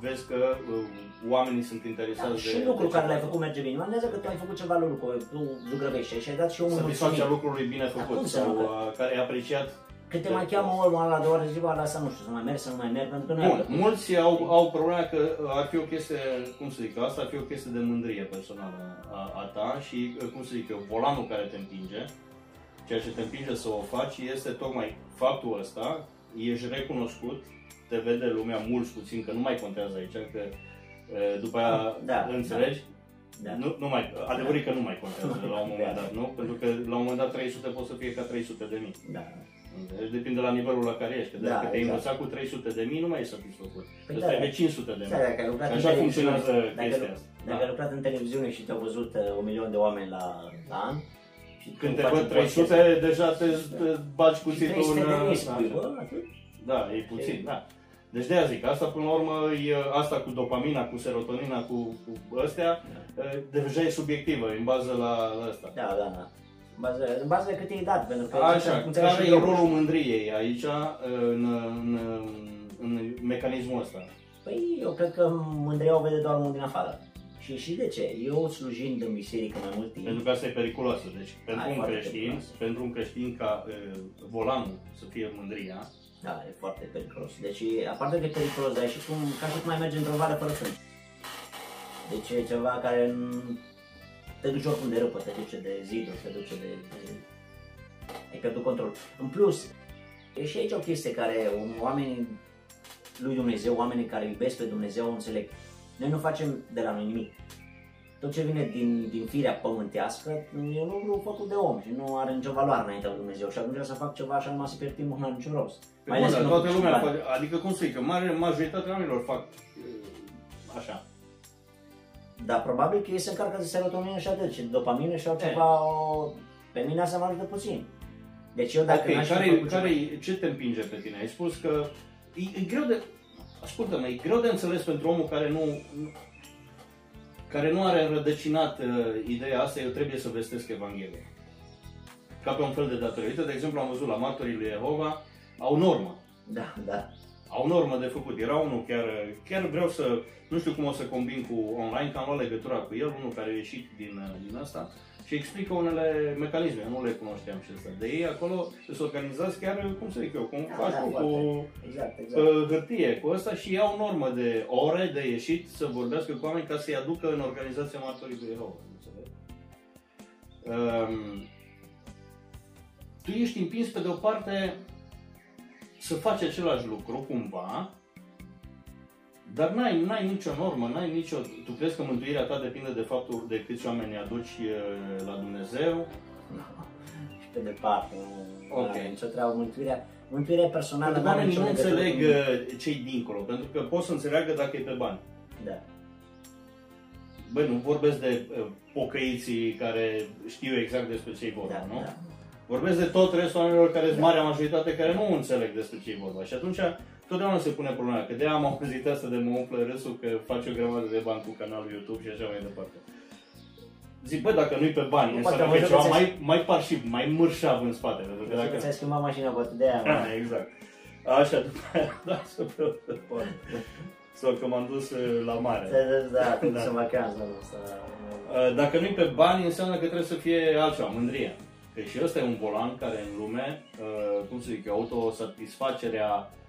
vezi că uh, oamenii sunt Da, interesați și de... lucrul de care ce l-ai faci. făcut merge bine. Mandează că tu ai făcut ceva lucru, tu zugrăvești și ai dat și omul Satisfacția mulțumit. lucrului bine cum făcut să sau nu, că- uh, care e apreciat. Când te mai cheamă omul ăla la două ore de zi, bă, lasă, nu știu, să mai merg, să nu mai merg, pentru că nu Bun, ai mulți au, au problema că ar fi o chestie, cum să zic, asta ar fi o chestie de mândrie personală a, a ta și, cum să zic eu, volanul care te împinge, ceea ce te împinge să o faci este tocmai faptul ăsta, ești recunoscut, te vede lumea mulți puțin, că nu mai contează aici, că e, după aia Da, înțelegi? Da. Nu, nu mai, adevărul e că nu mai contează la un moment Da. dat, nu? Pentru că la un moment dat 300 poate să fie ca 300 de mii. Da. Deci depinde la nivelul la care ești, că Da, dacă te-ai exact. învățat cu 300 de mii, nu mai ești satisfăcut. Păi Ăsta da. e de 500 de Da, mii. dacă ai lucrat Așa în televiziune, funcționează dacă, chestia asta. Dacă Da. ai lucrat în televiziune și te-au văzut uh, un milion de oameni la, la an, și Când tu te faci văd un 300, deja te, te bagi și cuțitul 300 în... de mii, așa. spui, bă, atât? Da, e puțin, da. Deci de aia zic, asta până la urmă e asta cu dopamina, cu serotonina, cu, cu astea, e, deja e subiectivă, în bază la, la asta. Da, da, da. În bază, în bază de cât i-ai dat, pentru că Așa, funcționează care și e jocul. rolul mândriei aici în, în, în mecanismul ăsta? Păi eu cred că mândria o vede doar unul din afară. Și, și de ce? Eu slujind în biserică mai mult timp, Pentru că asta e periculoasă. Deci, pentru Ai, un foarte creștin, periculoasă. pentru un creștin ca uh, volanul să fie mândria, da, e foarte periculos. Deci, aparte de periculos, dar e și cum, ca și cum ai merge într-o vară fără frânt. Deci e ceva care n- te duce oricum de râpă, te duce de ziduri, te duce de... de... Ai pierdut control. În plus, e și aici o chestie care oamenii lui Dumnezeu, oamenii care iubesc pe Dumnezeu, o înțeleg. Noi nu facem de la noi nimic. Tot ce vine din, din firea pământească e un lucru făcut de om și nu are nicio valoare înaintea lui Dumnezeu. Și atunci să fac ceva așa numai să pierd timpul, nu are niciun rost. Pe ales bun, că dar nu toată fac lumea, bani. face, adică cum să zic, că mare, majoritatea oamenilor fac uh, așa. Dar probabil că ei se încarcă de serotonină și atât, și de dopamină și altceva, o... pe mine asta mă ajută puțin. Deci eu dacă ok, n-aș fi care, făcut care, ceva- ce te împinge pe tine? Ai spus că e, e greu de, ascultă-mă, e greu de înțeles pentru omul care nu, care nu are înrădăcinat uh, ideea asta, eu trebuie să vestesc Evanghelia. Ca pe un fel de datorie. Uite, de exemplu, am văzut la martorii lui Jehova, au normă. Da, da. Au normă de făcut. Era unul chiar, chiar vreau să, nu știu cum o să combin cu online, că am luat legătura cu el, unul care a ieșit din, din asta și explică unele mecanisme, eu nu le cunoșteam și asta. De ei acolo sunt organizați chiar, cum să zic eu, cum Da, faci da, tu, foarte. cu Exact, exact. uh, hârtie, cu asta și iau normă de ore de ieșit să vorbească cu oameni ca să-i aducă în organizația martorii lui Jehova. înțelegi? Um, tu ești împins pe de o parte să faci același lucru cumva, Dar n-ai, n-ai nicio normă, n-ai nicio... Tu crezi că mântuirea ta depinde de faptul de câți oameni aduci uh, la Dumnezeu? Și pe departe, nu Ok. are nicio treabă. Mântuirea, mântuirea personală Pentru că n-are oamenii nicio nu legătură înțeleg cu- uh, ce-i dincolo, pentru că pot să înțeleagă dacă e pe bani. Da. Băi, nu vorbesc de uh, pocăiții care știu exact despre ce-i vorba, Da, nu? da. Vorbesc de tot restul oamenilor care sunt Da. marea majoritate care nu înțeleg despre ce-i vorba. Și atunci totdeauna se pune problema, că de-aia am auzit asta de mă umflă râsul că face o grămadă de bani cu canalul YouTube și așa mai departe. Zic, bă, dacă nu-i pe bani, Nu, înseamnă poate că e am ceva văzut că mai, mai parșiv, mai mârșav în spate. Pentru că Dacă dacă... ți-ai schimbat mașina, poate de aia. Da, exact. Așa, după aia, da, să sau că m-am dus uh, la mare. Da, da, Da. da, să vacanță asta. Uh, Dacă nu-i pe bani, înseamnă că trebuie să fie altceva, mândrie. Că și ăsta e un volan care în lume, uh, cum să zic, eu, autosatisfacerea uh,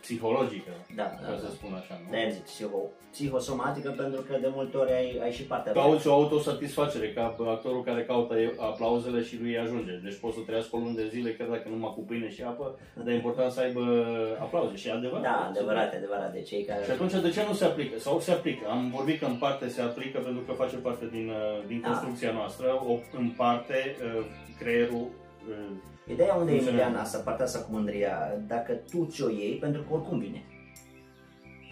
psihologică, Da, ca da, să da. spun așa, nu? De aia zic, psiho, psihosomatică, pentru că de multe ori ai, ai și partea Cauți o autosatisfacere, ca actorul care caută aplauzele și lui îi ajunge. Deci poți să trăiască o lună de zile, chiar dacă numai cu pâine și apă, dar e important să aibă aplauze. Și e adevărat. Da, adevărat, adevărat, de cei care... Și atunci de ce nu se aplică? Sau se aplică? Am vorbit că în parte se aplică pentru că face parte din, uh, din Da. construcția noastră. O, în parte uh, creierul uh, Ideea unde e Funcționează. Emiliana asta, partea asta cu mândria, dacă tu ți-o iei, pentru că oricum vine.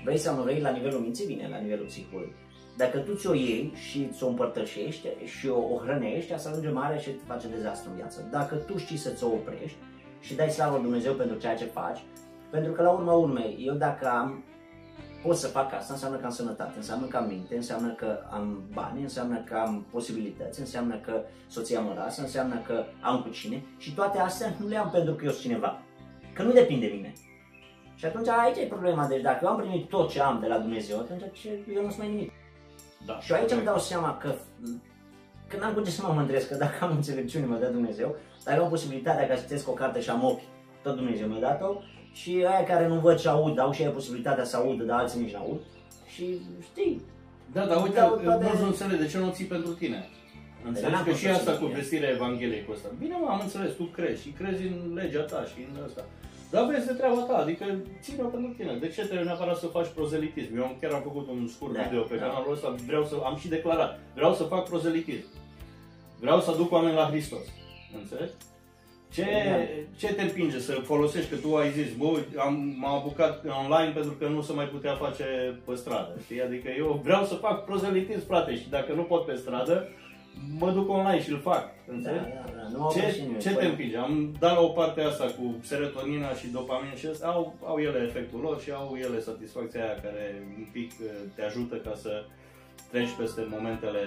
Vrei sau nu vrei, la nivelul minții vine, la nivelul psihului. Dacă tu ți-o iei și ți-o împărtășești și o, o hrănești, asta ajunge mare și îți face dezastru în viață. Dacă tu știi să ți-o oprești și dai slavă lui Dumnezeu pentru ceea ce faci, pentru că la urma urmei, eu dacă am pot să fac asta, înseamnă că am sănătate, înseamnă că am minte, înseamnă că am bani, înseamnă că am posibilități, înseamnă că soția mă lasă, înseamnă că am cu cine și toate astea nu le am pentru că eu sunt cineva, că nu depinde de mine. Și atunci aici e problema, deci dacă eu am primit tot ce am de la Dumnezeu, atunci ce, eu nu sunt mai nimic. da, Și eu aici îmi dau seama că, că n-am cu ce să mă mândresc, că dacă am înțelepciune mă dă Dumnezeu, dacă am posibilitatea ca să citesc o carte și am ochi, tot Dumnezeu mi-a dat-o, și aia care nu văd și aud, au și aia posibilitatea să audă, dar alții nici n-aud. Și știi, Da, dar uite, Dau toate- mulți nu înțeleg de ce nu o ții pentru tine. Înțelegi n-am că fost și să asta țin cu bine. vestirea Evangheliei cu asta. Bine, mă, am înțeles, tu crezi și crezi în legea ta și în asta. Dar vezi de treaba ta, adică ține-o pentru tine. De ce trebuie neapărat să faci prozelitism? Eu chiar am făcut un scurt Da, video pe da. canalul ăsta, vreau să, am și declarat, vreau să fac prozelitism. Vreau să aduc oameni la Hristos. Înțelegi? Ce, ce te împinge să folosești că tu ai zis, bă, am, m-am apucat online pentru că nu se mai putea face pe stradă, știi? Adică eu vreau să fac prozelitism, frate, și dacă nu pot pe stradă, mă duc online și îl fac, da, înțelegi? da, da, nu au și Ce, nimeni. ce te Păi, împinge? Am dat la o parte asta cu serotonina și dopamin și asta, au, au ele efectul lor și au ele satisfacția aia care un pic uh, te ajută ca să treci peste momentele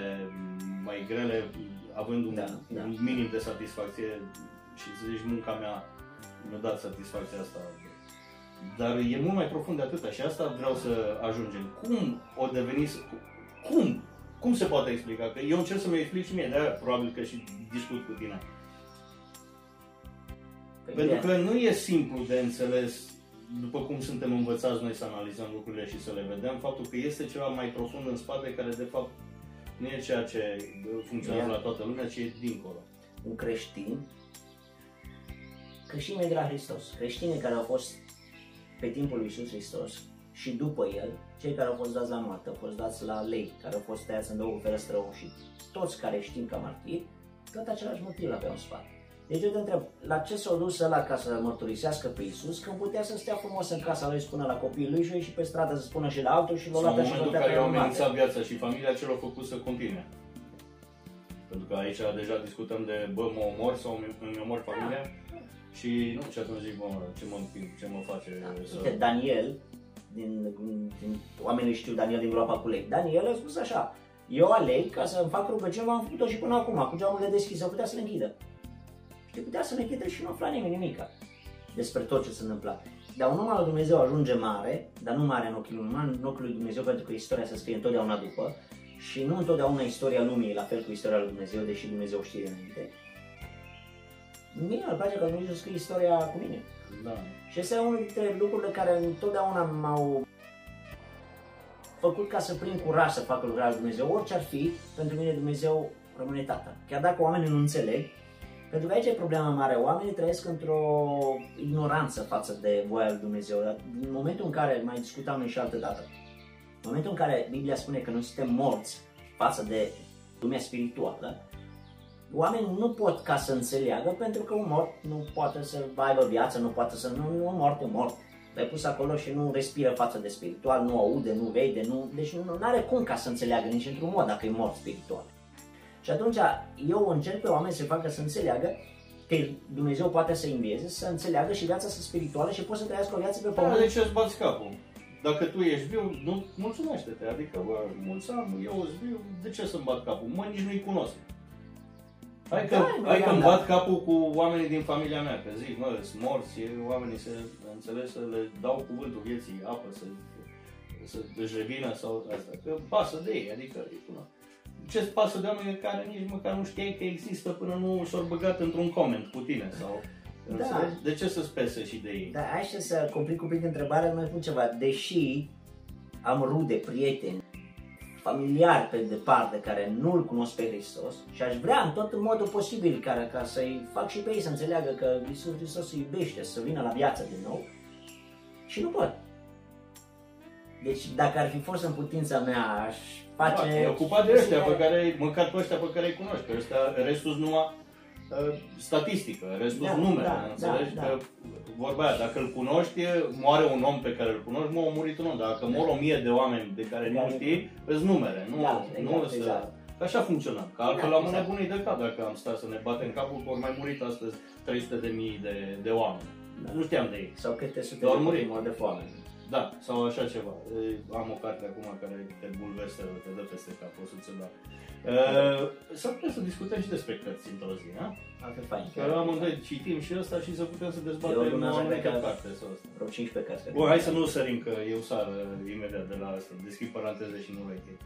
mai grele, având un, Da, da. un minim de satisfacție și să zici munca mea mi-a dat satisfacția asta. Dar e mult mai profund de atâta și asta vreau să ajungem. Cum o deveni, cum? Cum se poate explica? Că eu încerc să mi explic și mie, de probabil că și discut cu tine. păi, Pentru bine. că nu e simplu de înțeles, după cum suntem învățați noi să analizăm lucrurile și să le vedem, faptul că este ceva mai profund în spate care de fapt nu e ceea ce funcționează Ia. la toată lumea, ci e dincolo. un creștin, creștinii de la Hristos, creștinii care au fost pe timpul lui Iisus Hristos și după el, cei care au fost dați la moarte, au fost dați la lei, care au fost tăiați în două cu ferestră și toți care știm ca martiri, tot același motiv aveau în spate. Deci eu te întreb, la ce s-a dus ăla ca să mărturisească pe Iisus, când putea să stea frumos în casa lui, spună la copiii lui și a ieșit pe stradă să spună și la altul și l-a Sau în luat și momentul l-a în care dat au pe moarte. amenințat viața și familia ce l-au făcut să continue. Pentru că aici deja discutăm de, bă, mă omor sau îmi- îmi omor familia și nu, și atunci zic, bă, mă, ce mă, ce mă face să... Uite, Daniel, din, din, oamenii știu Daniel din groapa cu lei. Daniel a spus așa, eu aleg ca să-mi fac rugăciune, v-am făcut-o și până acum, cu geamurile deschise, putea să le închidă. Și putea să le închidă și nu afla nimeni nimica despre tot ce se întâmpla. Dar un om al lui Dumnezeu ajunge mare, dar nu mare în ochii lui uman, în ochii lui Dumnezeu, pentru că istoria se scrie întotdeauna după și nu întotdeauna istoria lumii e la fel cu istoria lui Dumnezeu, deși Dumnezeu știe înainte. Mie îmi place că Dumnezeu scrie istoria cu mine. Da. Și este unul dintre lucrurile care întotdeauna m-au făcut ca să prind curaj să facă lucrarea lui Dumnezeu. Orice ar fi, pentru mine Dumnezeu rămâne tata. Chiar dacă oamenii nu înțeleg, pentru că aici e problema mare. Oamenii trăiesc într-o ignoranță față de voia lui Dumnezeu. Dar din momentul în care, mai discutam noi și altă dată, În momentul în care Biblia spune că noi suntem morți față de lumea spirituală, oamenii nu pot ca să înțeleagă pentru că un mort nu poate să aibă viață, nu poate să... Nu, nu un mort e mort. L-ai pus acolo și nu respiră față de spiritual, nu aude, nu vede, nu... Deci nu are cum ca să înțeleagă nici într-un mod dacă e mort spiritual. Și atunci eu încerc pe oameni să facă să înțeleagă că Dumnezeu poate să învieze, să înțeleagă și viața sa spirituală și poți să trăiască o viață pe Da, pământ. de ce îți bați capul? Dacă tu ești viu, nu, mulțumește-te. Adică, bă, mulți am, eu sunt viu, de ce să-mi bat capul? Mă, nici nu-i cunosc. Hai că, Da, hai da, că îmi da. bat capul cu oamenii din familia mea, că zic, mă, sunt morți, e- oamenii se înțeles să le dau cuvântul vieții, apă, să, să își revină sau asta, că pasă de ei, adică, nu. ce-ți pasă de oameni care nici măcar nu știai că există până nu s-au băgat într-un coment cu tine sau... Da. Înțelegi? De ce să-ți pese și de ei? Dar hai și să complic un pic întrebarea, mai spun ceva. Deși am rude, prieteni, familiari pe departe care nu-L cunosc pe Hristos și aș vrea în tot modul posibil ca, ca să-i fac și pe ei să înțeleagă că Iisus Hristos îi iubește, să vină la viață din nou și nu pot. Deci dacă ar fi fost în putința mea, aș face... Da, e ocupat de ăștia pe care, măcar pe ăștia pe care îi cunoști, că ăștia, restul sunt numai uh, statistică, restul Da, sunt numere, da, înțelegi? da, că vorba aia, dacă îl cunoști, moare un om pe care îl cunoști, mă, a murit un om, dar dacă mor o mie de oameni de care nu Da. știi, îți numere, nu, Da, nu exact, să... exact. Că așa funcționăm, că altfel Da, am exact. înnebunit de cap dacă am stat să ne batem capul că au mai murit astăzi 300 de mii de, de oameni. Da. Nu știam de ei. Sau câte sute Doar de murit. copii mor de foame. Da, sau așa ceva. E, Am o carte acum care te bulversează, te dă peste cap, o să-ți o dau. Uh, să putem să discutăm și despre cărți într-o zi, da? Ar fi fain. Că amândoi citim și ăsta și să putem să Eu dezbatem urmează, o anumită cred că- carte sau asta. Vreo 15 cărți. cred Bun, că- hai să nu sărim că eu sar uh, imediat de la asta, deschid paranteze și nu le închei.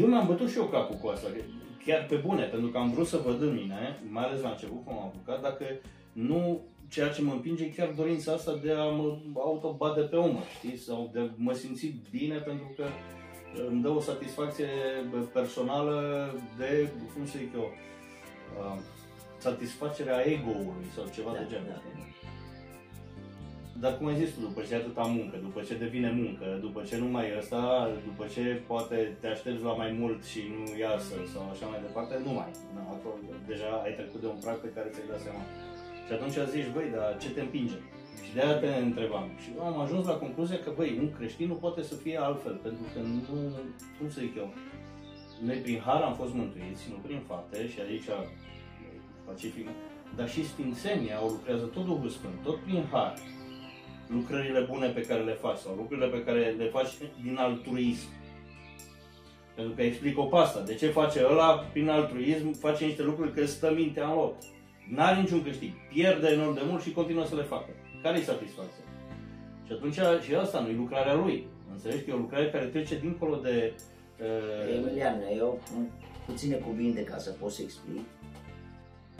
Eu mi-am bătut și eu capul cu asta, că chiar pe bune, pentru că am vrut să văd în mine, mai ales la început cum am apucat, dacă nu ceea ce mă împinge e chiar dorința asta de a mă autobate pe umăr, știi? Sau de a mă simți bine pentru că îmi dă o satisfacție personală de, cum să zic eu, uh, satisfacerea ego-ului sau ceva Da, de genul. da. Dar cum ai zis tu, după ce e atâta muncă, după ce devine muncă, după ce nu mai e ăsta, după ce poate te aștepți la mai mult și nu iasă sau așa mai departe, nu mai. Na, acolo, deja ai trecut de un prag pe care ți-ai dat seama. Și atunci zici, băi, dar ce te împinge? Și de aia te întrebam. Și am ajuns la concluzia că, băi, un creștin nu poate să fie altfel, pentru că nu, cum să zic eu, noi prin har am fost mântuiți, nu prin fapte, și aici pacific, dar și sfințenia o lucrează tot Duhul Sfânt, tot prin har lucrările bune pe care le faci sau lucrurile pe care le faci din altruism. Pentru că explic-o pe asta. De ce face ăla prin altruism, face niște lucruri că stă mintea în loc. N-are niciun câștig. Pierde enorm de mult și continuă să le facă. Care-i satisfacția? Și atunci și asta nu-i lucrarea lui. Înțelegi că e o lucrare care trece dincolo de... Uh, Emilian, eu în puține cuvinte ca să pot să explic.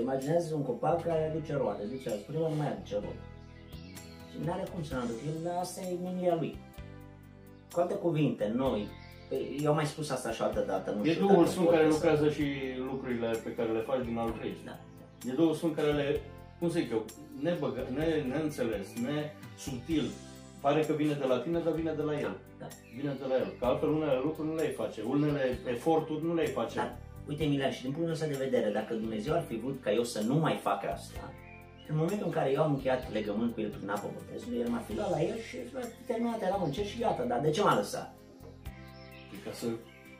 Imaginează un copac care aduce roade, zice, azi, prima nu mai aduce roade. Și nu are cum să nu aducă, el, asta e menirea lui. Cu alte cuvinte, noi, eu am mai spus asta și o altă dată, nu e știu Duhul dacă Sfânt pot care să- lucrează și lucrurile pe care le faci din altruism. Da. E Duhul Sfânt care le, cum să zic eu, nebăgă, ne, neînțeles, ne subtil. Pare că vine de la tine, dar vine de la el. Da. Vine de la el. Că altfel unele lucruri nu le face, unele eforturi nu le face. Dar, uite, Emilian, și din punctul ăsta de vedere, dacă Dumnezeu ar fi vrut ca eu să nu mai fac asta, în momentul în care eu am încheiat legământ cu el prin apă botezului, el m-a fi luat la el și a terminat, eram în cer și gata, dar de ce m-a lăsat? Ca să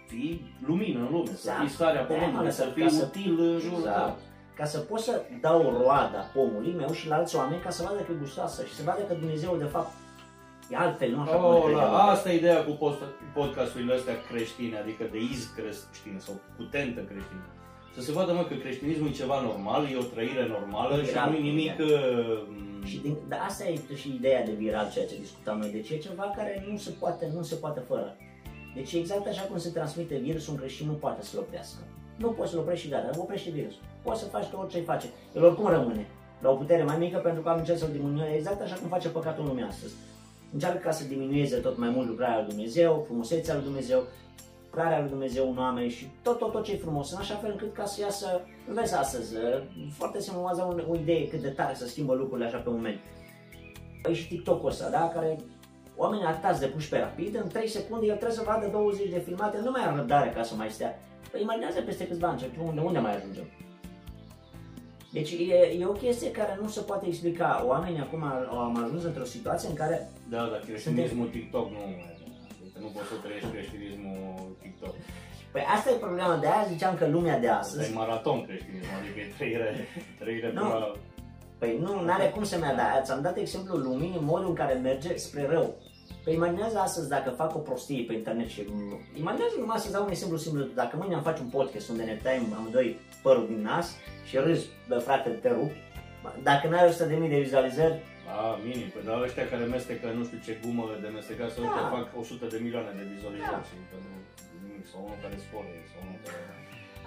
fii lumină în lume, să Exact. fii starea De-aia pământului, m-a să lăsat fii ca să- util în jurul Exact. tău. Ca să pot să dau roada pomului meu și la alți oameni ca să vadă că e gustoasă și să vadă că Dumnezeu de fapt e altfel, nu așa cum Oh, credeam. la, asta e ideea cu post- podcasturile astea creștine, adică de iz creștine sau cu tentă creștină. Să se vadă, mă, că creștinismul e ceva normal, e o trăire normală și Viral, nu e nimic... da. uh, Și din, dar asta e și ideea de viral, ceea ce discutam noi. Deci e ceva care nu se poate, nu se poate fără. Deci exact așa cum se transmite virusul, un creștin nu poate să-l oprească. Nu poți să-l oprești și gata, oprește virusul. Poți să faci tot orice face. El oricum rămâne la o putere mai mică pentru că am încercat să-l diminueze, exact așa cum face păcatul în lumea astăzi. Încearcă ca să diminueze tot mai mult lucrarea lui Dumnezeu, frumusețea lui Dumnezeu, lucrarea lui Dumnezeu în oameni și tot, tot, tot ce e frumos, în așa fel încât ca să iasă, nu vezi astăzi, foarte simplu, m-a o, o idee cât de tare să schimbă lucrurile așa pe moment. Păi și TikTok-ul ăsta, da? care oamenii atați de puși pe rapid, în 3 secunde el trebuie să vadă 20 de filmate, nu mai are răbdare ca să mai stea. Păi imaginează peste câțiva ani, unde, unde mai ajungem? Deci e, e o chestie care nu se poate explica. Oamenii acum am ajuns într-o situație în care... Da, dar creștinismul TikTok nu... Adică nu poți să trăiești creștinismul TikTok. Păi asta e problema, de aia ziceam că lumea de astăzi... Asta e maraton creștinism, adică e trăire, trăire nu. Până... Păi nu, n-are cum să mea, dar ți-am dat exemplu lumii în modul în care merge spre rău. Păi imaginează astăzi dacă fac o prostie pe internet și imaginează numai să dau un exemplu simplu, dacă mâine am face un podcast unde ne taim amândoi părul din nas și râzi, bă, frate, te rup, dacă n-ai 100 de mii de vizualizări, a, minim, păi dar ăștia care mestecă nu știu ce gumă de mestecat să da. fac 100 de milioane de vizualizări da. și nimic, sau unul care spune, sau unul care...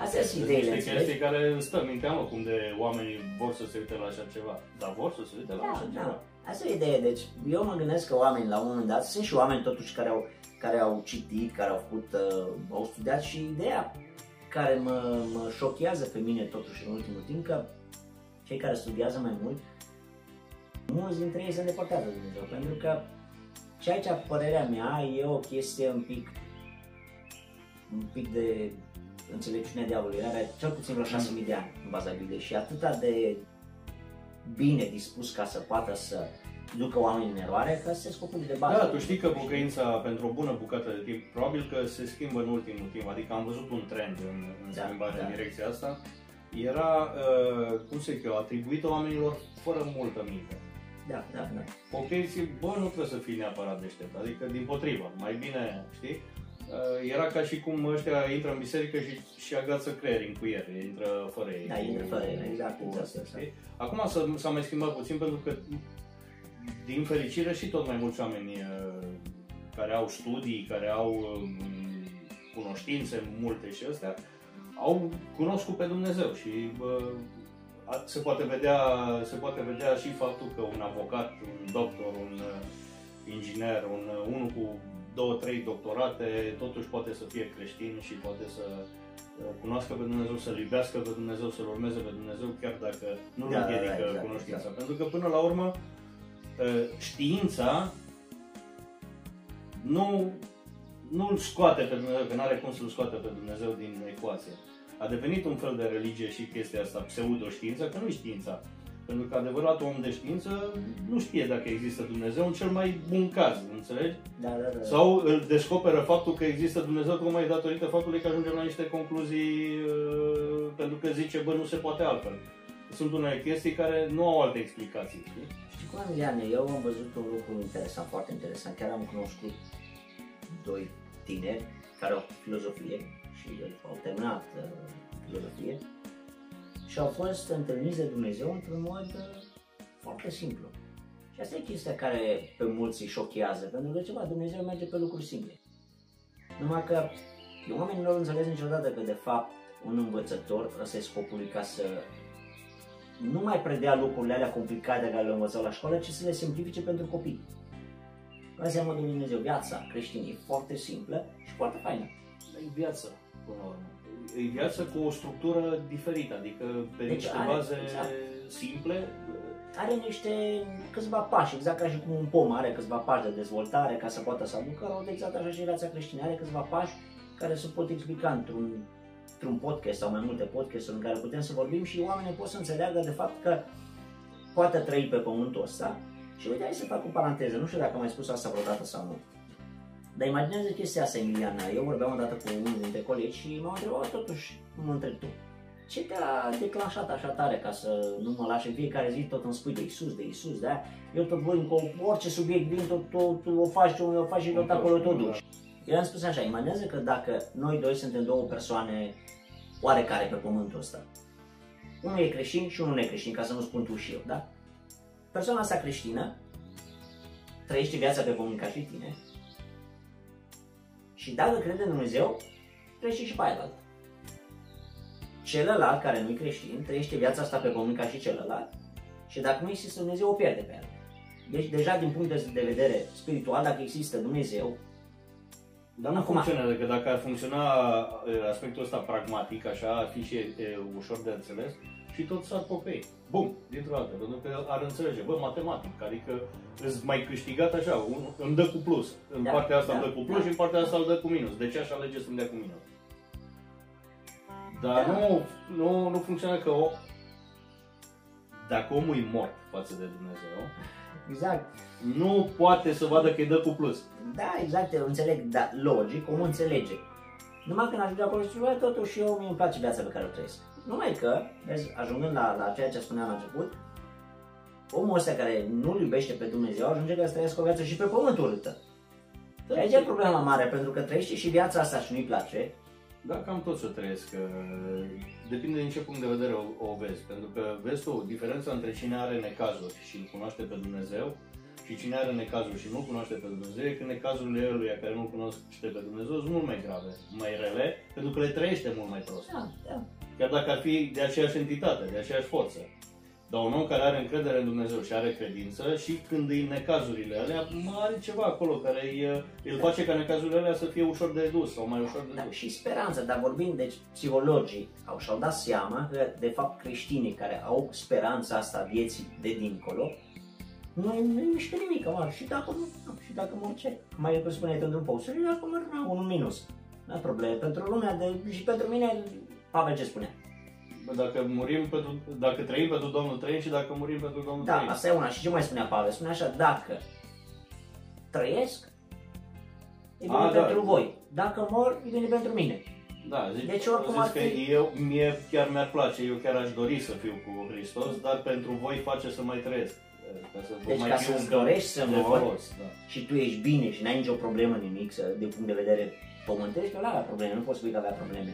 Astea sunt ideile, Niște chestii care stă mintea mă, cum de oamenii vor să se uite la așa ceva. Dar vor să se uite la da, așa da. ceva. Asta e ideea, deci eu mă gândesc că oamenii la un moment dat, sunt și oameni totuși care au, care au citit, care au făcut, uh, au studiat și ideea care mă, mă șochează pe mine totuși în ultimul timp că cei care studiază mai mult, mulți dintre ei se îndepărtează de Dumnezeu, pentru că și aici părerea mea e o chestie un pic un pic de înțelepciunea diavolului, are cel puțin vreo 6.000 de ani în baza Bibliei și atâta de bine dispus ca să poată să ducă oamenii în eroare, că se scopul de bază. Da, tu știi că pocăința pentru o bună bucată de timp, probabil că se schimbă în ultimul timp, adică am văzut un trend în, în da, schimbare da. în direcția asta, era, uh, cum să zic eu, atribuită oamenilor fără multă minte. Da, da, da. Pocăiții, bă, nu trebuie să fii neapărat deștept, adică din potrivă, mai bine, știi? Uh, era ca și cum ăștia intră în biserică și, și agață creieri în cuier, intră fără ei. Da, intră fără ei, exact, exact, exact. Acum s-a, s-a mai schimbat puțin pentru că, din fericire, și tot mai mulți oameni uh, care au studii, care au um, cunoștințe multe și astea, au cunoscut pe Dumnezeu și bă, se poate vedea, se poate vedea și faptul că un avocat, un doctor, un uh, inginer, un, unul cu două, trei doctorate, totuși poate să fie creștin și poate să uh, cunoască pe Dumnezeu, să-L iubească pe Dumnezeu, să-L urmeze pe Dumnezeu, chiar dacă nu da, împiedică da, exact, cunoștința. Exact. Pentru că până la urmă, uh, știința nu, nu-L scoate pe Dumnezeu, că nu are cum să-L scoate pe Dumnezeu din ecuație. A devenit un fel de religie și chestia asta, pseudoștiință, că nu e știința. Pentru că adevăratul om de știință nu știe dacă există Dumnezeu în cel mai bun caz, înțelegi? Da, da, da. Sau îl descoperă faptul că există Dumnezeu tocmai datorită faptului că ajungem la niște concluzii uh, pentru că zice, bă, nu se poate altfel. Sunt unele chestii care nu au alte explicații, știi? Știi cum, Emiliane, eu am văzut un lucru interesant, foarte interesant. Chiar am cunoscut doi tineri care au filozofie și au terminat uh, filozofie și au fost întâlniți de Dumnezeu într-un mod uh, foarte simplu. Și asta e chestia care pe mulți îi șochează, pentru că ceva, Dumnezeu merge pe lucruri simple. Numai că oamenii nu înțeleg niciodată că de fapt un învățător, ăsta e scopul lui ca să nu mai predea lucrurile alea complicate care le învățau la școală, ci să le simplifice pentru copii. Asta înseamnă Dumnezeu, viața creștină e foarte simplă și foarte faină. E viață, până la urmă e viață cu o structură diferită, adică pe deci niște are, baze exact. simple. Are niște câțiva pași, exact ca și cum un pom are câțiva pași de dezvoltare ca să poată să aducă rod, exact așa și viața creștină are câțiva pași care se pot explica într-un, într-un podcast sau mai multe podcasturi în care putem să vorbim și oamenii pot să înțeleagă de fapt că poate trăi pe pământul ăsta și uite, hai să fac o paranteză, nu știu dacă am mai spus asta vreodată sau nu. Dar imaginează chestia asta, Emiliana. Eu vorbeam odată cu unul dintre colegi și m-au întrebat totuși, mă întreb tu, ce te-a declanșat așa tare ca să nu mă lași în fiecare zi tot îmi spui de Isus, de Isus, da? Eu tot voi cu orice subiect vin, tot, tot, tot o faci, o faci și tot acolo tot duci. Eu am spus așa, imaginează că dacă noi doi suntem două persoane oarecare pe pământul ăsta, unul e creștin și unul necreștin, ca să nu spun tu și eu, da? Persoana asta creștină trăiește viața pe pământ ca și tine, și dacă crede în Dumnezeu, trăiește și pe aia Celălalt care nu-i creștin trăiește viața asta pe pământ ca și celălalt și dacă nu există Dumnezeu, o pierde pe el. Deci deja din punct de vedere spiritual, dacă există Dumnezeu, dar nu Acum, funcționează, că dacă ar funcționa aspectul ăsta pragmatic, așa, ar fi și e, ușor de înțeles, și tot sar pe ei. Bum, dintr-o dată, pentru că ar înțelege, bă, matematic, adică îți mai câștigat așa, un, îmi dă cu plus. În Da, partea asta da, îmi dă cu plus da. și în partea asta îmi dă cu minus. De ce aș alege să-mi dea cu minus? Dar Da. nu, nu, nu funcționează că o, dacă omul e mort față de Dumnezeu, Exact. nu poate să vadă că îi dă cu plus. Da, exact, eu înțeleg, dar logic, omul înțelege. Numai când ajunge acolo și bă, totuși eu mi îmi place viața pe care o trăiesc. Numai că, vezi, ajungând la, la ceea ce spuneam la început, omul ăsta care nu-L iubește pe Dumnezeu ajunge ca să trăiască o viață și pe pământul urâtă. Și aici e problema mare, pentru că trăiește și viața asta și nu-i place. Da, cam tot ce trăiesc. uh, Depinde din ce punct de vedere o, o vezi. Pentru că vezi tu, diferența între cine are necazuri și îl cunoaște pe Dumnezeu și cine are necazuri și nu-L cunoaște pe Dumnezeu, e că necazurile eluia care nu-L cunoaște pe Dumnezeu sunt mult mai grave, mai rele, pentru că le trăiește mult mai prost. Da, da. Chiar dacă ar fi de aceeași entitate, de aceeași forță. Dar un om care are încredere în Dumnezeu și are credință și când îi necazurile alea, mai are ceva acolo care îi, îl face ca necazurile alea să fie ușor de dus sau mai ușor de Da, dus. și speranță, dar vorbind de psihologii, au și-au dat seama că, de fapt, creștinii care au speranța asta a vieții de dincolo, nu nu e mișcă nimic, mă, și dacă nu, nu, și dacă mor ce? Mai cum spuneai tu într-un post, și dacă mor, nu, un minus. Nu probleme. Pentru lumea de, și pentru mine, Pavel ce spunea? Bă, Dacă murim pentru, dacă trăim pentru Domnul trăim și dacă murim pentru Domnul Da, trăim. asta e una. Și ce mai spunea Pavel? Spunea așa, dacă trăiesc, e bine A, da. pentru voi. Dacă mor, e bine pentru mine. Da, zic, Deci, oricum zic ar că fi- eu, mie chiar mi-ar place, eu chiar aș dori să fiu cu Hristos, dar pentru voi face să mai trăiesc. Ca să vă Deci mai ca fiu să-ți încă dorești să de mori, folos, da. și tu ești bine și n-ai nicio problemă nimic să, de punct de vedere pământesc, el avea probleme, nu poți spui că avea probleme.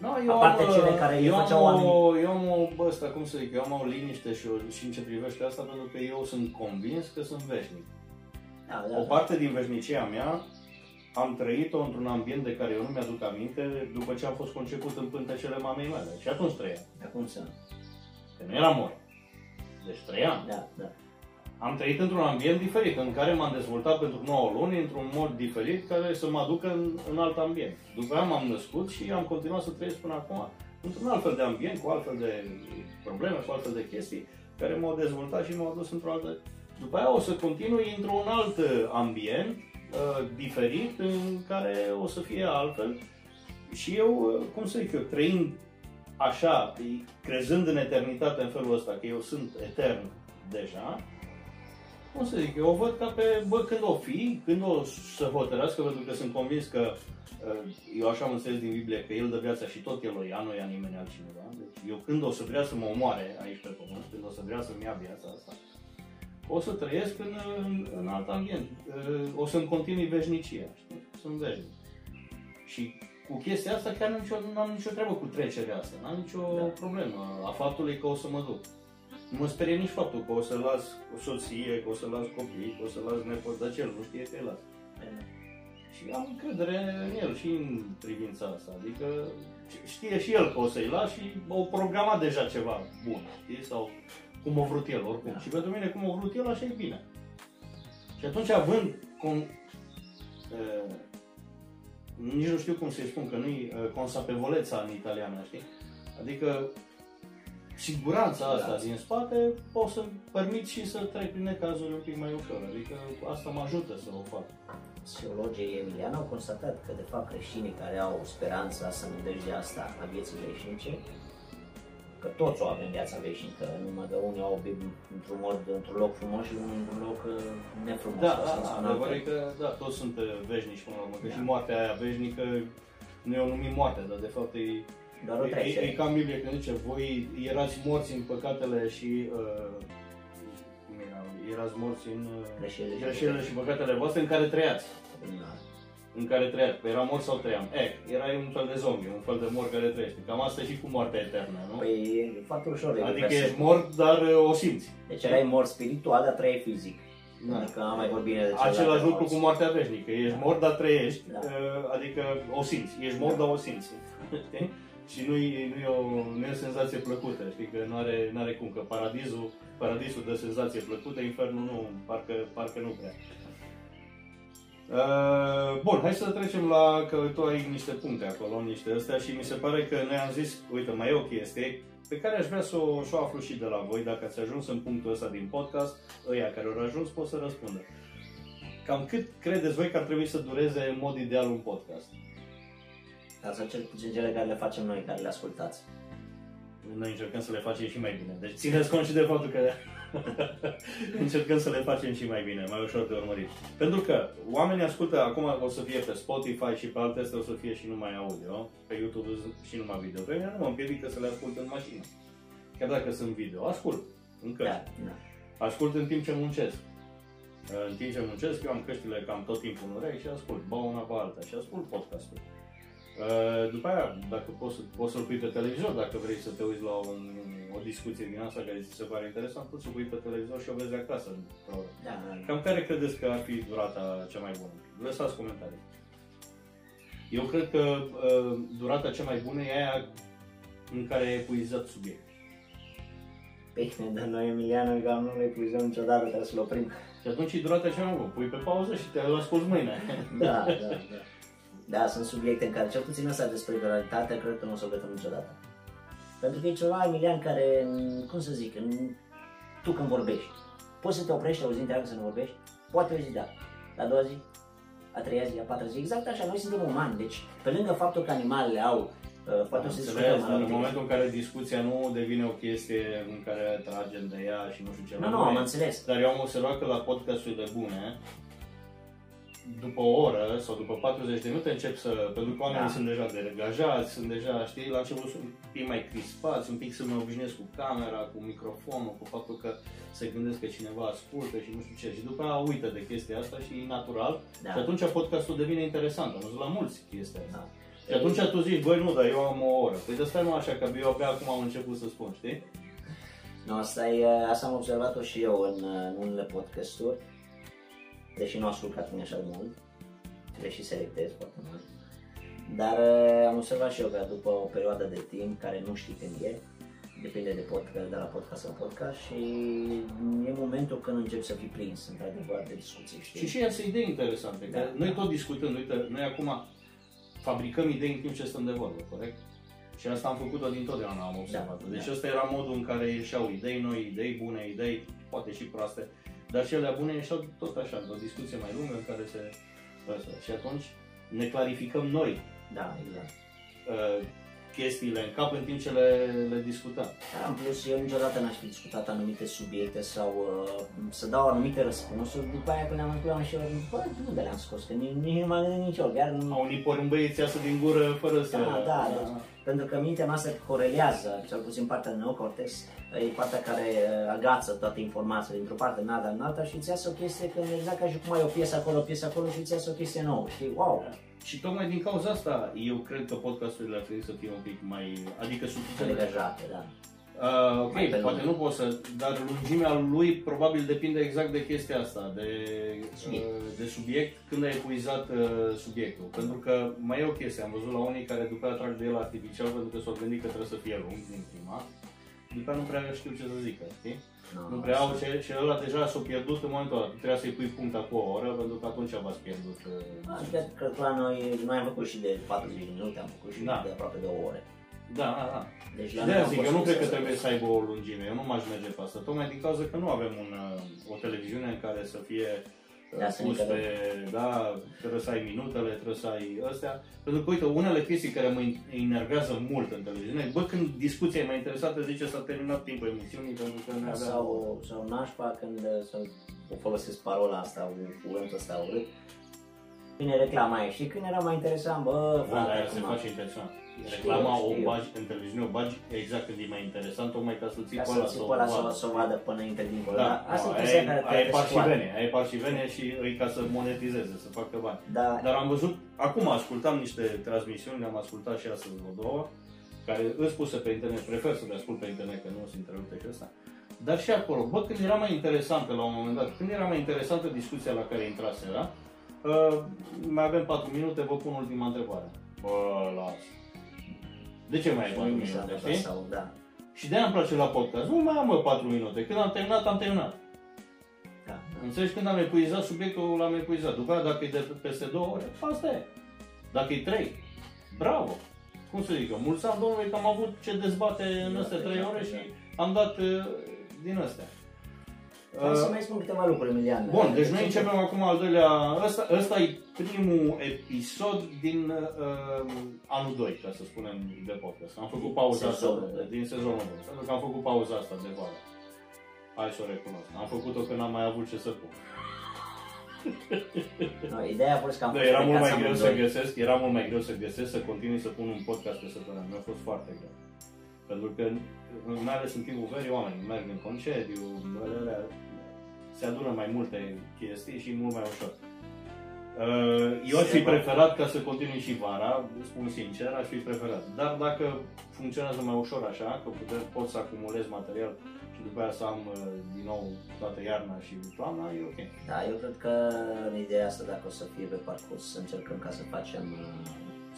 No, eu Aparte am, cele care îi eu făceau am o, eu am o, bă, ăsta, cum să zic, eu am o liniște și, o, și în ce privește asta, pentru că eu sunt convins că sunt veșnic. Da, da, O da. parte din veșnicia mea am trăit-o într-un ambient de care eu nu mi-aduc aminte după ce am fost conceput în pântecele mamei mele. Și atunci trăiam. Dar cum să... Că nu eram mort. Deci trăiam. Da, da. Am trăit într-un ambient diferit, în care m-am dezvoltat pentru 9 luni într-un mod diferit care să mă aducă în, în alt ambient. După aia m-am născut și am continuat să trăiesc până acum într-un alt fel de ambient, cu altfel de probleme, cu altfel de chestii, care m-au dezvoltat și m-au dus într-o altă... După aia o să continui într-un alt ambient uh, diferit, în care o să fie altfel. Și eu, uh, cum să zic eu, trăind așa, crezând în eternitate în felul ăsta, că eu sunt etern deja, cum să zic, eu o văd ca pe, bă, când o fi, când o să hotărească, pentru că sunt convins că, uh, eu așa am înțeles din Biblie, că El dă viața și tot El o ia, nu ia nimeni altcineva. Deci eu când o să vrea să mă omoare aici pe pământ, când o să vrea să-mi ia viața asta, o să trăiesc în, în, în alt ambient. Uh, O să-mi continui veșnicia, știi? Sunt veșnic. Și cu chestia asta chiar nu nicio, nu am nicio treabă cu trecerea asta, n-am nicio Da. problemă a faptului că o să mă duc. Nu mă sperie nici faptul că o să las o soție, că o să las copii, că o să las nepoți, dar ce el nu știe că îi las. Și am încredere în el și în privința asta. Adică știe și el că o să-i las și o programat deja ceva bun, știi? Sau cum a vrut el, oricum. Da. Și pentru mine cum a vrut el, așa e bine. Și atunci având con, uh, nici nu știu cum să-i spun, că nu-i uh, consapevoleța în italiană, știi? Adică siguranța asta Da. din spate pot să permit și să trec prin necazuri un pic mai ușor. Adică asta mă ajută să o fac. Psihologii Emilian au constatat că, de fapt, creștinii care au speranța asta, nădejdea asta a vieții veșnice, că toți o avem viața veșnică, numai că unii au Bib- într-un mod, într-un loc frumos și unii într-un loc uh, nefrumos. Da, ca da, să da, spun adevărul altfel. e că da, toți sunt uh, veșnici până la urmă, că Da. și moartea aia veșnică nu e o numit moarte, dar de fapt e, Doar o e, e, trecere. e ca în Biblie când zice, voi erați morți în păcatele și uh, cum era, erați morți în uh, Greșelile și greșelile și păcatele voastre în care trăiați. Da. În care trăiați, Păi era mort sau trăiam. E, erai un fel de zombie, un fel de mor care trăiește. Cam asta e și cu moartea eternă, nu? Păi e foarte ușor de adică perceput. ești mort, dar uh, o simți. Deci erai mort spiritual, dar trăiai fizic. Da. Adică am mai vorbit bine de celelalte Același lucru morți. cu moartea veșnică. Ești Da. mort, dar trăiești. Da. uh, Adică o simți. Ești mort, dar o simți. Știi? Și nu e, nu, e o, nu e o senzație plăcută, știi, că nu are, n-are cum, că paradisul, paradisul dă senzație plăcută, infernul nu, parcă, parcă nu prea. Uh, bun, hai să trecem la că tu ai niște puncte acolo, niște astea și mi se pare că noi am zis, uite, mai e o chestie pe care aș vrea să o, să o aflu și de la voi, dacă ați ajuns în punctul ăsta din podcast, ăia care au ajuns pot să răspundă. Cam cât credeți voi că ar trebui să dureze în mod ideal un podcast? Ca să cel puțin cele care le facem noi, care le ascultați. Noi încercăm să le facem și mai bine. Deci țineți cont și de faptul că încercăm să le facem și mai bine, mai ușor de urmărit. Pentru că oamenii ascultă, acum o să fie pe Spotify și pe alte astea o să fie și numai audio, pe YouTube și numai video. Pe mine nu mă împiedică să le ascult în mașină. Chiar dacă sunt video, ascult în căști. Da, da. Ascult în timp ce muncesc. În timp ce muncesc, eu am căștile cam tot timpul în urechi și ascult, bau una pe alta și ascult podcastul. Uh, după aia, dacă poți, poți să-l pui pe televizor, dacă vrei să te uiți la un, o discuție din asta care ți se pare interesant, poți să pui pe televizor și o vezi acasă. Da, da, da. Cam care credeți că ar fi durata cea mai bună? Lăsați comentarii. Eu cred că uh, durata cea mai bună e aia în care ai epuizat subiect. Bine, dar noi, Emiliano, cam nu le epuizăm niciodată, trebuie să-l oprim. Și atunci e durata cea mai bună. Pui pe pauză și te asculti mâine. Da, da, da. Da, sunt subiecte în care, cel puțin ăsta despre viralitate, cred că nu o să o gătăm niciodată. Pentru că e ceva, Emilian, care, cum să zic, în- tu când vorbești, poți să te oprești o zi întreagă să nu vorbești? Poate o zi, da. La a doua zi, a treia zi, a patra zi, exact așa, noi suntem umani, deci pe lângă faptul că animalele au, uh, poate o să Înțeles, discutăm dar în anumite- momentul în care discuția nu devine o chestie în care tragem de ea și nu știu ce. Nu, nu, mai am e. înțeles. Dar eu am observat că la podcasturile bune, după o oră sau după 40 de minute încep să... Pentru că oamenii Da. sunt deja degajați, sunt deja, știi, la început sunt un pic mai crispați, un pic să mă obișnuiesc cu camera, cu microfonul, cu faptul că se gândesc că cineva ascultă și nu știu ce. Și după aia uită de chestia asta și e natural. Da. Și atunci podcastul devine interesant. Am văzut la mulți chestia asta. Da. Și atunci tu zici, băi nu, dar eu am o oră. Păi de asta nu așa, că eu abia acum am început să spun, știi? Nu, asta, e, asta am observat-o și eu în, în unele podcasturi, deși nu ascult ca tine așa de mult, le și selectez foarte mult. Dar uh, am observat și eu că după o perioadă de timp, care nu știi când e, depinde de, podcast, de la podcast la podcast și e momentul când încep să fii prins, într-adevăr, de discuții, știi? Și și iasă idei interesante. Că Da, noi da. tot discutând, uite, noi acum fabricăm idei în timp ce stăm de vorbă, corect? Și asta am făcut-o dintotdeauna, am observat. Da, deci da. ăsta era modul în care ieșeau idei noi, idei bune, idei poate și proaste, dar și ele bune ieșeau tot așa, într-o discuție mai lungă în care se... Asta. Și atunci ne clarificăm noi Da, exact. uh, chestiile în cap în timp ce le, le discutăm. Da, în plus, eu niciodată n-aș fi discutat anumite subiecte sau uh, să dau anumite răspunsuri, după aia când am încurs am și eu, bă, de unde le-am scos, că nici, nici nu m-am gândit nici eu, chiar nu... A unii porumbăi îți iasă din gură fără să... Da, da, deci, pentru că mintea noastră corelează, cel puțin partea de neocortex, e partea care uh, agață toate informațiile dintr-o parte în alta, în alta și îți iasă o chestie când exact ca și cum ai o piesă acolo, o piesă acolo și îți iasă o chestie nouă, știi? Wow! Și tocmai din cauza asta, eu cred că podcasturile ar trebui să fie un pic mai, adică suficient. Legajate, da. Uh, ok, Mai pe poate lung. nu pot să, dar lungimea lui probabil depinde exact de chestia asta, de Subiect. uh, de subiect, când ai epuizat uh, subiectul. Pentru că mai e o chestie, am văzut la unii care după aia trag de el artificial pentru că s-au gândit că trebuie să fie lung din prima, după aia nu prea știu ce să zică, știi? Nu prea au ce, și ăla deja s-a pierdut în momentul ăla. Tu trebuia să-i pui punct cu o oră, pentru că atunci v-ați pierdut. uh, Adică, cred că la noi, noi am făcut și de 40 de minute, am făcut și Da. de aproape de o oră. Da, da, da. Deci Și la de noi aia am zic, fost eu nu cred că să- trebuie să aibă o lungime, eu nu m-aș merge pe asta, tocmai din cauza că nu avem un, uh, o televiziune în care să fie uh, Da, să pus ne pe, da, trebuie să ai minutele, trebuie să ai astea. Pentru că, uite, unele chestii care mă enervează mult în televiziune, bă, când discuția e mai interesată, zice s-a terminat timpul emisiunii pentru că ne aveam... Sau, sau nașpa când să o folosesc parola asta, cuvântul ăsta urât. Vine reclama aia. Și când era mai interesant, bă, Bă, frate, aia se acum- face intenționat. Știu, Reclama o știu. bagi în televiziune, o bagi exact când e mai interesant, tocmai ca să-l ții ca pe să ăla ții să o pe ăla să, vadă. să o vadă până înainte dincolo. Da, Dar asta no, e chestia aia, care e- aia e trebuie să scoate. parșivenie, aia e parșivenie și e ca să monetizeze, să facă bani. Da, Dar am văzut, acum ascultam niște transmisiuni, le-am ascultat și astăzi vreo două, care îți puse pe internet, prefer să le ascult pe internet, că nu sunt întrerupte și asta. Dar și acolo, bă, când era mai interesantă la un moment dat, când era mai interesantă discuția la care intrase, da? Uh, mai avem 4 minute, vă pun ultima întrebare. Bă, las. De ce mai ai 4 mi s-a minute, întâmplat știi? sau, da. Și de-aia îmi place la podcast. Nu mai am, mă, 4 minute. Când am terminat, am terminat. da. Înțelegi? Când am epuizat subiectul, l-am epuizat. După aia, dacă e de peste două ore, asta e. Dacă e trei, bravo! Cum să zic, mulți ani, domnule, că am avut ce dezbate în Da, astea trei exact, ore și exact. am dat uh, din astea. Hai să Uh, mai spun câteva lucruri, Emilian. Bun, deci De noi exemplu, începem acum al doilea, ăsta, ăsta e primul episod din uh, anul 2, ca să spunem, de podcast. Am făcut Din pauza sezonul asta, doi. din sezonul 2, pentru că am făcut pauza asta de vară. Hai să o recunosc. Am făcut-o când am mai avut ce să pun. No, ideea a fost că am Da, fost era mult mai plecați greu să amândoi. găsesc, era mult mai greu să găsesc, să continui să pun un podcast pe săptămână. Mi-a fost foarte greu. Pentru că, mai ales în timpul verii, oamenii merg în concediu, alea, se adună mai multe chestii și e mult mai ușor. Uh, Eu aș fi Se va- preferat ca să continui și vara, spun sincer, aș fi preferat. Dar dacă funcționează mai ușor așa, că putem, pot să acumulez material și după aia să am uh, din nou toată iarna și toamna, e ok. Da, eu cred că în ideea asta, dacă o să fie pe parcurs, să încercăm ca să facem, uh,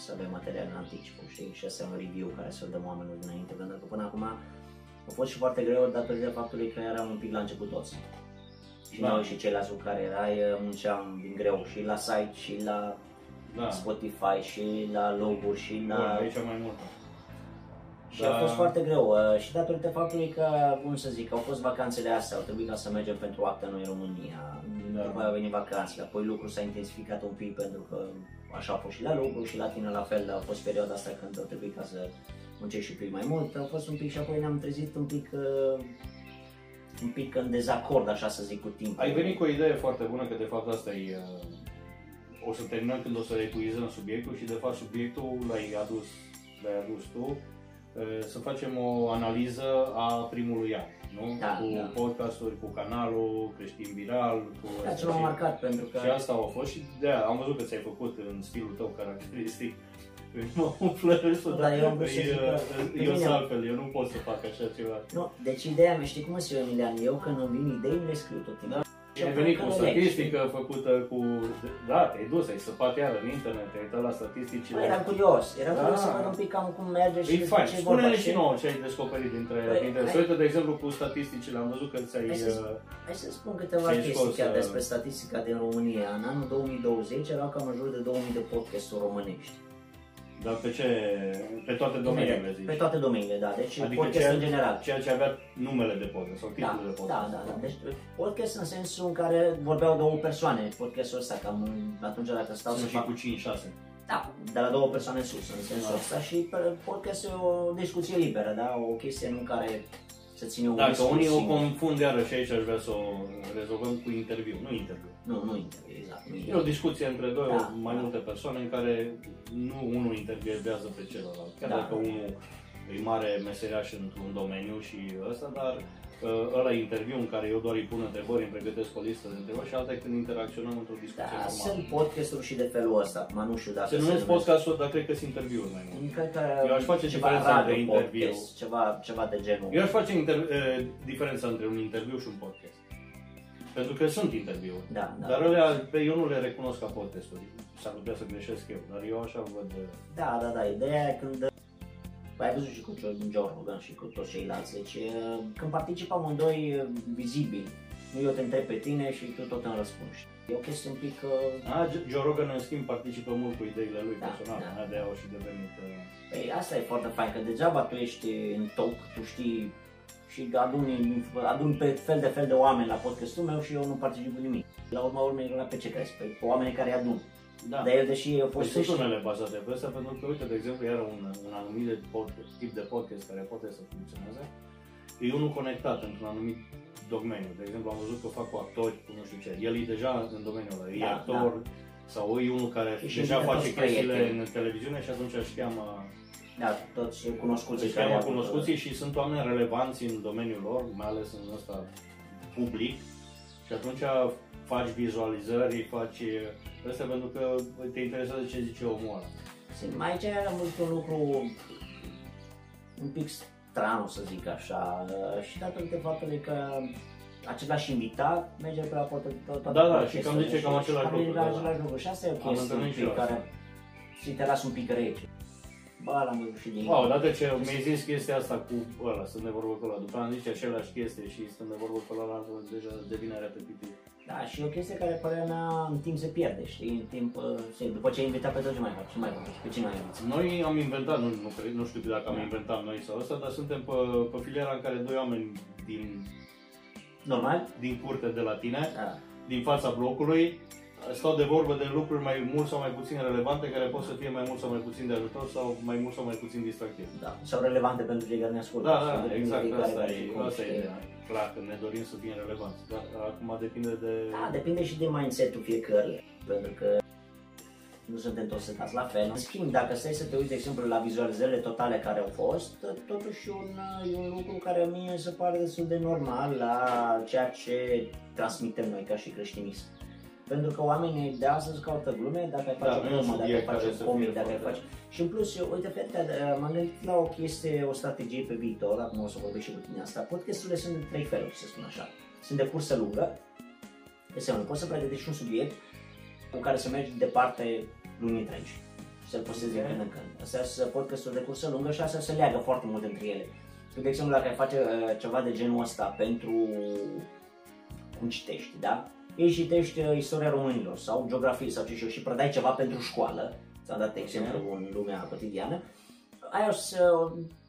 să avem material în anticipă, știi, și asta e un review care să-l dăm oamenilor dinainte, pentru că până acum a fost și foarte greu datorită faptului că eram un pic la început toți. Și Da. noi și ceilalți cu care erai uh, munceam din greu și la site și la Da, Spotify și la loguri și Bun, la... aici mai mult. Și Da. a fost foarte greu uh, și datorită faptului că, cum să zic, au fost vacanțele astea, au trebuit ca să mergem pentru actă noi în România, Da. după aia au venit vacanțele, apoi lucrul s-a intensificat un pic pentru că așa a fost și la lucru și la tine la fel, a fost perioada asta când au trebuit ca să muncești și un pic mai mult, a fost un pic și apoi ne-am trezit un pic, uh, un pic în dezacord, așa să zic, cu timpul. Ai venit cu o idee foarte bună că de fapt asta e... uh, O să terminăm când o să epuizăm subiectul și de fapt subiectul l-ai adus, l-ai adus tu uh, să facem o analiză a primului an, nu? Da, cu da. podcasturi, cu canalul creștin viral, cu Da, astea ce m-a și- marcat pentru că... Și asta a fost și de am văzut că ți-ai făcut în stilul tău caracteristic. Mă umflă râsul, Nu, dar eu am vrut să e, zic că- pe eu mine- sunt altfel, eu nu pot să fac așa ceva. Nu, deci ideea mea, știi cum sunt eu, Emilian? Eu când îmi vin idei, le scriu tot timpul. Și ai venit cu o statistică făcută cu... Da, te-ai dus, ai săpat iar în internet, te-ai uitat la statisticile. Bă, eram curios, eram Da. curios să văd un pic cam cum merge și E despre fain, ce e spune-ne vorba, și știi? nouă ce ai descoperit dintre, Păi, dintre hai- să uite, de exemplu, cu statisticile, am văzut că ți-ai... Hai să- uh, Hai să spun câteva Ți-ai chestii scos, chiar uh, despre statistica din România. În anul 2020 erau cam în jur de 2000 de podcasturi românești. Dar pe ce... Pe toate domeniile, zici. Pe toate domeniile, da. Deci Adică podcast ceea, în general. ceea ce avea numele de podcast sau Da, titlul de da, podcast. da, da. Deci podcast în sensul în care vorbeau două persoane. Podcastul ăsta, cam atunci dacă stau să Sunt și fac cu 5-6. Da, de la două persoane în sus, în sensul Da. ăsta și pe- podcast e o discuție liberă, da? O chestie în care se ține un Dacă discurs unii o singur. confund iarăși aici aș vrea să o rezolvăm cu interviu, nu interviu. Nu, nu interviu, exact. Nu E o interviu. discuție între doi, Da, mai da. multe persoane în care nu unul intervievează pe celălalt. Chiar Da. dacă unul e mare meseriaș într-un domeniu și ăsta, dar uh, ăla e interviu în care eu doar îi pun întrebări, îmi pregătesc o listă de întrebări și alta e când interacționăm într-o discuție Da, normală. sunt podcasturi și de felul ăsta, acum nu știu dacă Se numesc podcasturi, dar cred că sunt interviuri mai mult. Cred că Eu aș face ceva diferența radio între interviu. podcast, Ceva, ceva de genul. Eu aș face inter- uh, diferența între un interviu și un podcast. Pentru că sunt interviuri. Da, da. Dar alea, pe eu nu le recunosc ca podcasturi. S-ar putea să greșesc eu, dar eu așa văd. uh, Da, da, da, ideea e când Păi ai văzut și cu Joe Rogan și cu toți ceilalți, deci e, când participă amândoi e, vizibili, nu eu te întreb pe tine și tu tot îmi răspunzi. E o chestie un pic... uh, A, Joe Rogan, în schimb, participă mult cu ideile lui Da, personale, da. da. de-aia au și devenit... uh, Păi asta e foarte fain, că degeaba tu ești în talk, tu știi și aduni, aduni pe fel de fel de oameni la podcastul meu și eu nu particip cu nimic. La urma urmei, la pe ce crezi? Pe oamenii care adun. Da. Dar el, deși eu Păi fost sunt unele bazate pe asta, pentru că, uite, de exemplu, iar un, un anumit de podcast, tip de podcast care poate să funcționeze, e unul conectat într-un anumit domeniu. De exemplu, am văzut că fac cu actori, cu nu știu ce. El e deja în domeniul ăla, e Da, actor, sau e unul care E și deja învine face toți chestiile prieteni. în televiziune și atunci își cheamă, Da, toți cunoscuții își care cheamă au avut, cunoscuții și sunt oameni relevanți în domeniul lor, mai ales în ăsta public. Și atunci faci vizualizări, faci ăsta pentru că te interesează ce zice omul ăla. Simt, mai aici am văzut un lucru un pic stran, o să zic așa, uh, și datorită faptului că același invitat merge pe la toate toate Da, da, toate și cam chestiile zice cam și același cam lucru, la da, același lucru. Și asta e o Am chestie un întâlnit și pic eu care asta. și te lasă un pic rece. Bă, l-am văzut și din... Wow, odată ce mi-ai zis chestia asta cu ăla, sunt de vorbă cu ăla, după aia am zis același chestie și sunt de vorbă cu ăla, deja devine repetitiv. Da, și e o chestie care părerea mea în timp se pierde, știi? În timp, uh, se, după ce ai invitat pe toți ce mai faci? Ce mai faci? Pe cine mai inviți? Noi am inventat, nu, nu, cred, nu știu dacă am Da. inventat noi sau asta, dar suntem pe, pe filiera în care doi oameni din, Normal? din curte de la tine, Da. din fața blocului, stau de vorbă de lucruri mai mult sau mai puțin relevante, care pot să fie mai mult sau mai puțin de ajutor sau mai mult sau mai puțin distractiv. da. Sau relevante pentru cei care ne ascultă. Da, Și da, depinde exact, de fiecare asta care e, și cum, asta e știi? ideea. Clar că ne dorim să fim relevanți, dar acum depinde de... Da, depinde și de mindset-ul fiecăruia, pentru că nu suntem toți setați la fel. În schimb, dacă stai să te uiți, de exemplu, la vizualizările totale care au fost, totuși e un, e un lucru care mie mi se pare destul de normal la ceea ce transmitem noi ca și creștinism. Pentru că oamenii de astăzi caută glume, dacă ai Da, face nu e o un glumă, dacă ai subiect face care un să comic, fie dacă ai foarte- face... Și în plus, eu, uite, Fete, m-am gândit la o chestie, o strategie pe viitor, acum o să vorbesc și cu tine asta. Podcasturile sunt de trei feluri, să spun așa. Sunt de cursă lungă, înseamnă, poți să pregătești un subiect cu care să mergi departe luni întregi. Și să-l postezi din Ok. când în când. Astea sunt podcasturi de cursă lungă și astea se leagă foarte mult între ele. Tu, de exemplu, dacă ai face uh, ceva de genul ăsta pentru cum citești, da? Ei citești uh, istoria românilor sau geografie sau ce știu și predai ceva pentru școală, ți-am dat exemplu în lumea cotidiană, aia o să,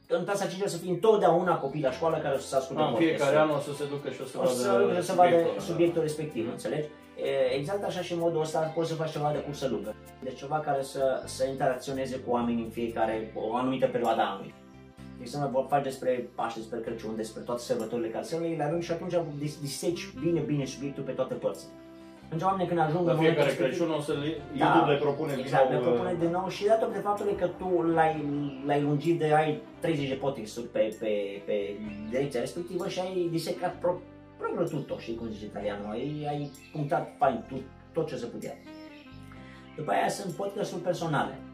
în clasa 5 o să fie întotdeauna copii la școală care o să asculte Da, în fiecare podcastul. an o să se ducă și o să O vadă să, să vadă subiectul ăla, subiectul da. respectiv, Mhm. înțelegi? E, Exact așa și în modul ăsta poți să faci ceva de cursă lungă. Deci ceva care să, să interacționeze cu oamenii în fiecare, o anumită perioadă a anului. De exemplu, vor face despre Paște, despre Crăciun, despre toate sărbătorile care se le la rând și atunci dis- diseci bine, bine subiectul pe toate părțile. Atunci oamenii când ajung La în momentul fiecare respectiv- Crăciun o să le, Da, YouTube le propune din Exact, nou, ne propune uh, din nou și datorită de faptului că tu l-ai, l-ai lungit de ai 30 de podcasturi pe, pe, pe direcția respectivă și ai disecat pro, proprio tutto, știi cum zice italianul, ai, ai punctat fain tot, tot ce se putea. După aia sunt podcasturi personale, uh,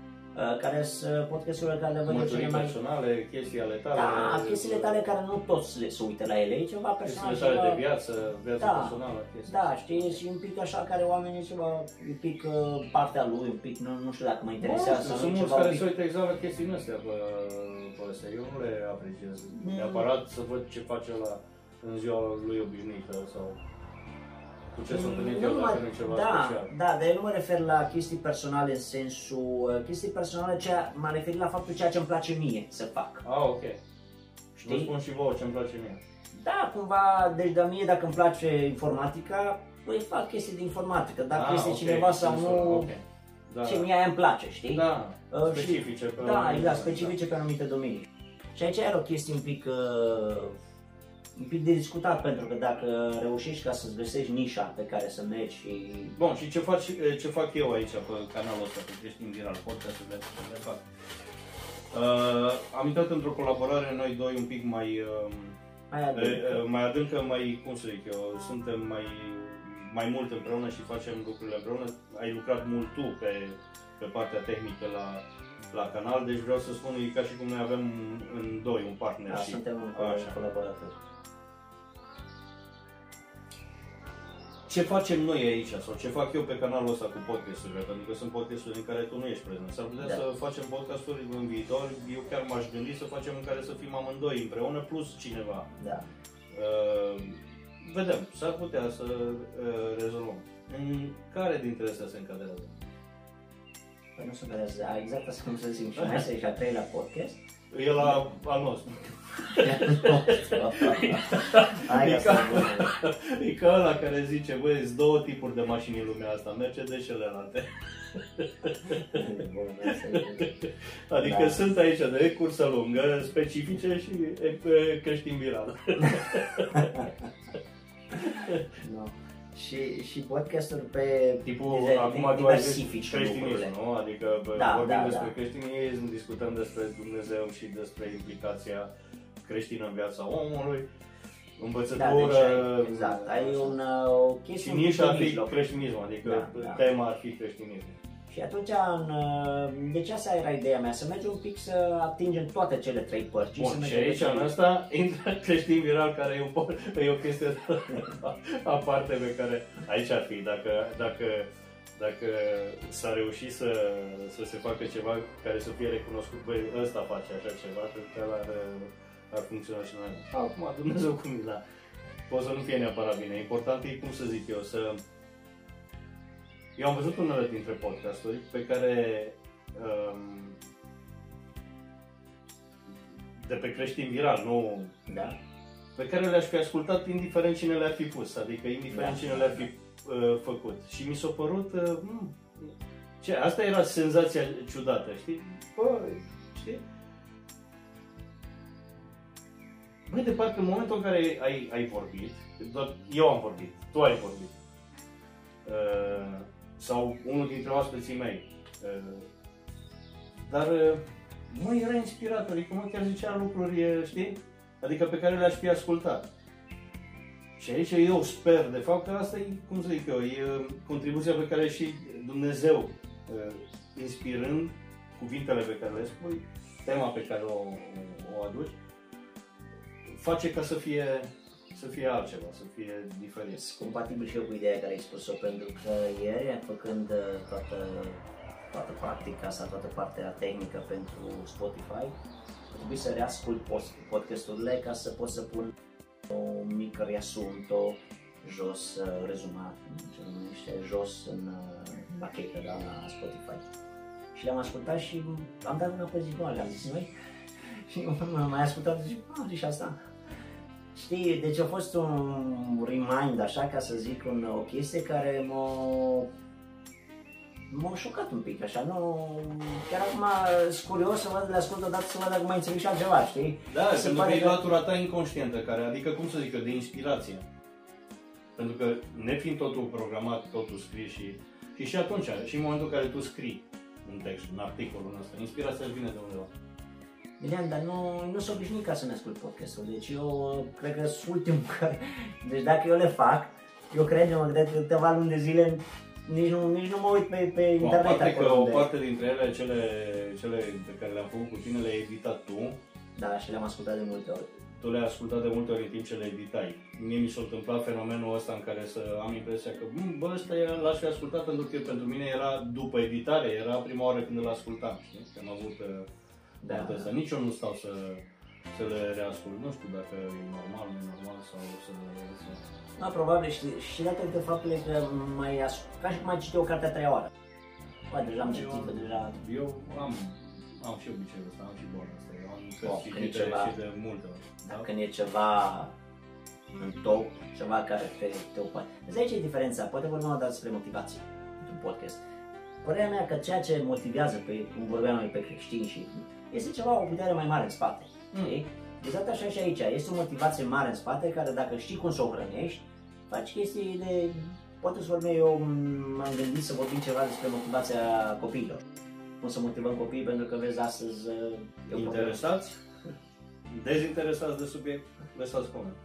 care sunt podcasturile care le văd eu cele mărturii mai... personale, chestii ale tale. Da, chestiile tale care nu toți le se uită la ele, e ceva personal, Chestiile tale ceva... de viață, viața Da. personală, chestii. Da, știi, și un pic așa care oamenii ceva, un pic uh, partea lui, un pic, nu, nu știu dacă mă interesează Bă, sau sunt nu, mulți ceva un care pic... se uită exact la chestiile astea pe, pe astea. Eu nu le apreciez. Mm. Neapărat să văd ce face la în ziua lui obișnuită sau cu ce s-a întâlnit Nu eu numai- dacă nu e ceva da, special. Da, dar eu nu mă refer la chestii personale în sensul, uh, chestii personale, ceea, m-am referit la faptul ceea ce îmi place mie să fac. Ah, ok. Și vă Știi? spun și vouă ce îmi place mie. Da, cumva, deci de mie dacă îmi place informatica, păi fac chestii de informatică, dacă ah, este ok, cineva sau în nu, zonă, ok. Da. ce mie aia îmi place, știi? Da, Uh, și- specifice. pe Da, anumite exact, zone, specifice pe anumite domenii. Și aici era o chestie un pic, uh, un pic de discutat, pentru că dacă reușești ca să-ți găsești nișa pe care să mergi și... Bun, și ce, faci, ce fac eu aici pe canalul ăsta, pe Creștin Viral, podcastul de, de fac? Uh, am intrat într-o colaborare noi doi un pic mai, uh, Mai uh, adâncă. mai adâncă, mai, cum să zic eu, suntem mai, mai mult împreună și facem lucrurile împreună. Ai lucrat mult tu pe, pe partea tehnică la, la canal, deci vreau să spun, e ca și cum noi avem în doi un Da, partnership. suntem un Așa. colaborator. Ce facem noi aici sau ce fac eu pe canalul ăsta cu podcasturile, pentru că sunt podcasturi în care tu nu ești prezent. S-ar putea Da. să facem podcasturi în viitor, eu chiar m-aș gândi să facem în care să fim amândoi împreună plus cineva. Da. Uh, vedem, s-ar putea să uh, rezolvăm. În care dintre astea se încadrează? Păi nu se vedează, da, exact asta cum să zic. Și mai este și a treilea podcast. E la al nostru. Hai, E asta ca, e bună. e ca ăla care zice, băi, sunt două tipuri de mașini în lumea asta, Mercedes și celelalte. E bună, asta e bună. Adică Da. sunt aici de cursă lungă, specifice și e, e, creștin viral. Nu. Și, și podcasturi pe Tipul, diver- acum tu ai zis diversifici creștinism, lucrurile. nu? Adică bă, Da, vorbim da, despre da. creștinism, discutăm despre Dumnezeu și despre implicația creștină în viața omului, Da, învățătură, deci ai, exact, ai așa. un, uh, o și chestie un nișa pic ar în fi mijloc. creștinism, adică Da, da. tema ar fi creștinism. Și atunci, în, uh, deci asta era ideea mea, să mergem un pic să atingem toate cele trei părți. Bun, să și mergem aici pe- în ăsta intră creștin viral care e, un, po- e o chestie aparte pe care aici ar fi, dacă, dacă, dacă s-a reușit să, să se facă ceva care să fie recunoscut, băi, ăsta face așa ceva, cred că ar, ar funcționa și la noi. Acum, Dumnezeu cum e, da. poate să nu fie neapărat bine. Important e, cum să zic eu, să... Eu am văzut unele dintre podcasturi pe care um, de pe creștin viral, nu Da. pe care le-aș fi ascultat indiferent cine le-ar fi pus, adică indiferent Da. cine le-ar fi uh, făcut. Și mi s-a părut, uh, hmm, ce, asta era senzația ciudată, știi? Bă, știi? Băi, de parcă în momentul în care ai, ai vorbit, doar eu am vorbit, tu ai vorbit, uh, sau unul dintre oaspeții mei, uh, dar uh, mă, era inspirat, adică mă chiar zicea lucruri, uh, știi? Adică pe care le-aș fi ascultat. Și aici eu sper, de fapt, că asta e, cum să zic eu, e uh, contribuția pe care și Dumnezeu, uh, inspirând cuvintele pe care le spui, tema pe care o, o aduci, face ca să fie, să fie altceva, să fie diferit. Sunt compatibil și eu cu ideea care ai spus-o, pentru că ieri, făcând uh, toată, toată practica sau toată partea tehnică pentru Spotify, a trebuit să reascult post- podcasturile ca să pot să pun o mică riassunto jos, uh, rezumat, ce se numește, jos în uh, bachetă da, la Spotify. Și le-am ascultat și am dat una pe zi, bă, le-am zis noi. Și m-am mai ascultat și zic, ah, zici asta. Știi, deci a fost un remind așa ca să zic un, o chestie care m-a m-a șocat un pic așa, nu... Chiar acum sunt curios să văd, le ascult odată să văd dacă mai înțeleg și altceva, știi? Da, Se pentru pare că e că- latura ta inconștientă, care, adică, cum să zic eu, de inspirație. Pentru că, nefiind totul programat, totul scris și, și și atunci, și în momentul în care tu scrii un text, un articol, un ăsta, inspirația îți vine de undeva. Bine, dar nu, nu sunt obișnuit ca să ne ascult podcastul, deci eu cred că sunt ultimul care... Deci dacă eu le fac, eu cred-mă, de câteva luni de zile nici nu, nici nu mă uit pe, pe Bun, internet aparte că acolo o unde... parte dintre ele, cele, cele pe care le-am făcut cu tine, le-ai editat tu, Da, și le-am ascultat de multe ori. tu le-ai ascultat de multe ori în timp ce le editai. Mie mi s-a întâmplat fenomenul ăsta în care să am impresia că, "Bă, bă, ăsta e- l-aș fi ascultat pentru că pentru mine era după editare, era prima oară când îl ascultam, știi? Că am avut uh, Da. da. asta. Nici eu nu stau să, să le reascult. Nu știu dacă e normal, nu e normal sau să... să... Da, probabil și, și datorită faptului că mai as, ca și cum ai citit o carte a treia oară. Bă, deja am citit-o, deja... Eu am, am și obiceiul ăsta, am și boala asta. Eu am Oh, cărți când e citite ceva- și de multe ori. Da? Dacă e ceva în top, ceva care te, te ocupa. Deci aici e diferența, poate vorbim o dată despre motivație într-un podcast. Părerea mea că ceea ce motivează pe, cum vorbeam noi, pe creștini și este ceva, o putere mai mare în spate. Mm. Știi? Exact așa și aici, este o motivație mare în spate care dacă știi cum să o hrănești, faci chestii de... Poate să vorbim, eu m-am gândit să vorbim ceva despre motivația copiilor. Cum să motivăm copiii, pentru că vezi astăzi... uh, e o problemă. Interesați? Dezinteresați de subiect? Lăsați coment.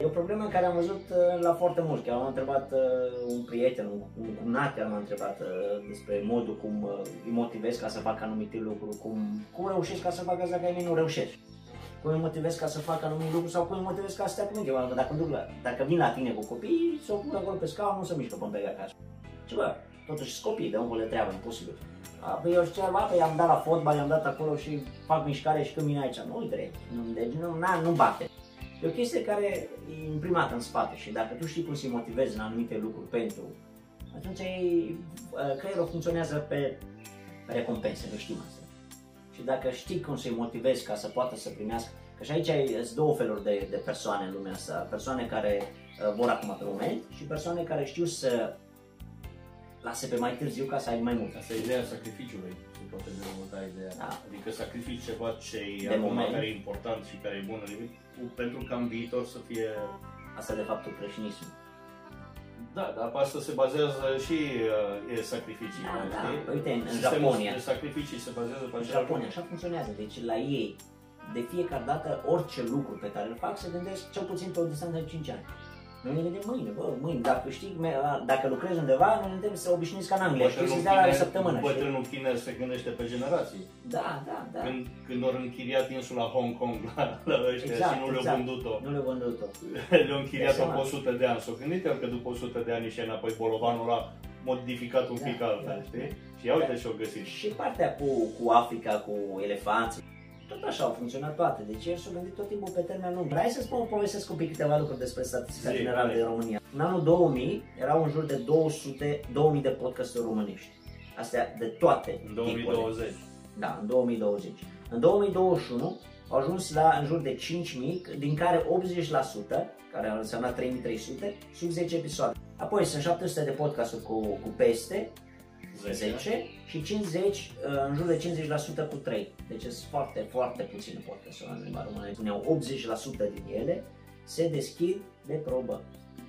E o problemă care am văzut uh, la foarte mulți. Chiar am întrebat uh, un prieten, un, un cumnat care m-a întrebat uh, despre modul cum uh, îi motivezi ca să facă anumite lucruri, cum, cum reușești ca să facă asta că ai mei nu reușești. Cum îi motivezi ca să facă anumite lucruri sau cum îi motivezi ca să stea cu mine. Că Dacă, duc la, dacă vin la tine cu copii, să o pun acolo pe scaun, nu se mișcă până pe acasă. Ce bă, totuși sunt copii, de omul de treabă, imposibil. A, Păi eu știu ceva, că i-am dat la fotbal, i-am dat acolo și fac mișcare și când vine aici, nu-i drept, nu, deci nu, na, nu bate. E o chestie care e imprimată în spate și dacă tu știi cum să-i motivezi în anumite lucruri pentru, atunci ei, uh, creierul funcționează pe recompense, nu știm asta. Și dacă știi cum să-i motivezi ca să poată să primească, că și aici sunt două feluri de, de persoane în lumea asta, persoane care uh, vor acum pe moment și persoane care știu să lase pe mai târziu ca să ai mai mult. Asta e ideea sacrificiului, se poate dezvolta ideea. Da. Adică sacrifici ceva ce e De acum, moment. care e important și care e bun cu- pentru ca în viitor să fie... Asta de fapt e creștinism. Da, dar pe asta se bazează și uh, e sacrificii. Da, da. știi? Uite, în, în Sistemul Japonia, de sacrificii se bazează pe în același Japonia așa funcționează. Deci la ei, de fiecare dată, orice lucru pe care îl fac, se gândesc cel puțin pe o distanță de 5 ani. Noi ne gândim mâine, bă, mâine, dacă câștig, me- dacă lucrez undeva, ne gândim să obișnuiți ca în Anglia, știi, să-ți dea la o săptămână, știi? bătrânul chinez se gândește pe generații. Da, da, da. Când, când au închiriat insula Hong Kong la, la ăștia Exact, și nu le-au exact. vândut-o. Nu le vândut-o. Le-au închiriat Dai pe seama. 100 de ani. S-au gândit el că după 100 de ani și înapoi bolovanul ăla modificat un Da, pic altfel, da. știi? Și ia uite Da. și-au găsit. Și partea cu, cu Africa, cu elefanți, tot așa au funcționat toate. Deci el s-a gândit tot timpul pe termen lung. Hai să spun, povestesc un pic câteva lucruri despre statistica Zi, generală hai. din România. În anul 2000 erau în jur de 200, 2000 de podcasturi românești. Astea de toate În tipurile. 2020. Da, în 2020. În 2021 au ajuns la în jur de 5.000, din care 80%, care au însemnat 3.300, sub 10 episoade. Apoi sunt 700 de podcasturi cu, cu peste 10 și 50, uh, în jur de 50% cu 3. Deci sunt foarte, foarte puține podcasturi în limba română. Spuneau 80% din ele se deschid de probă.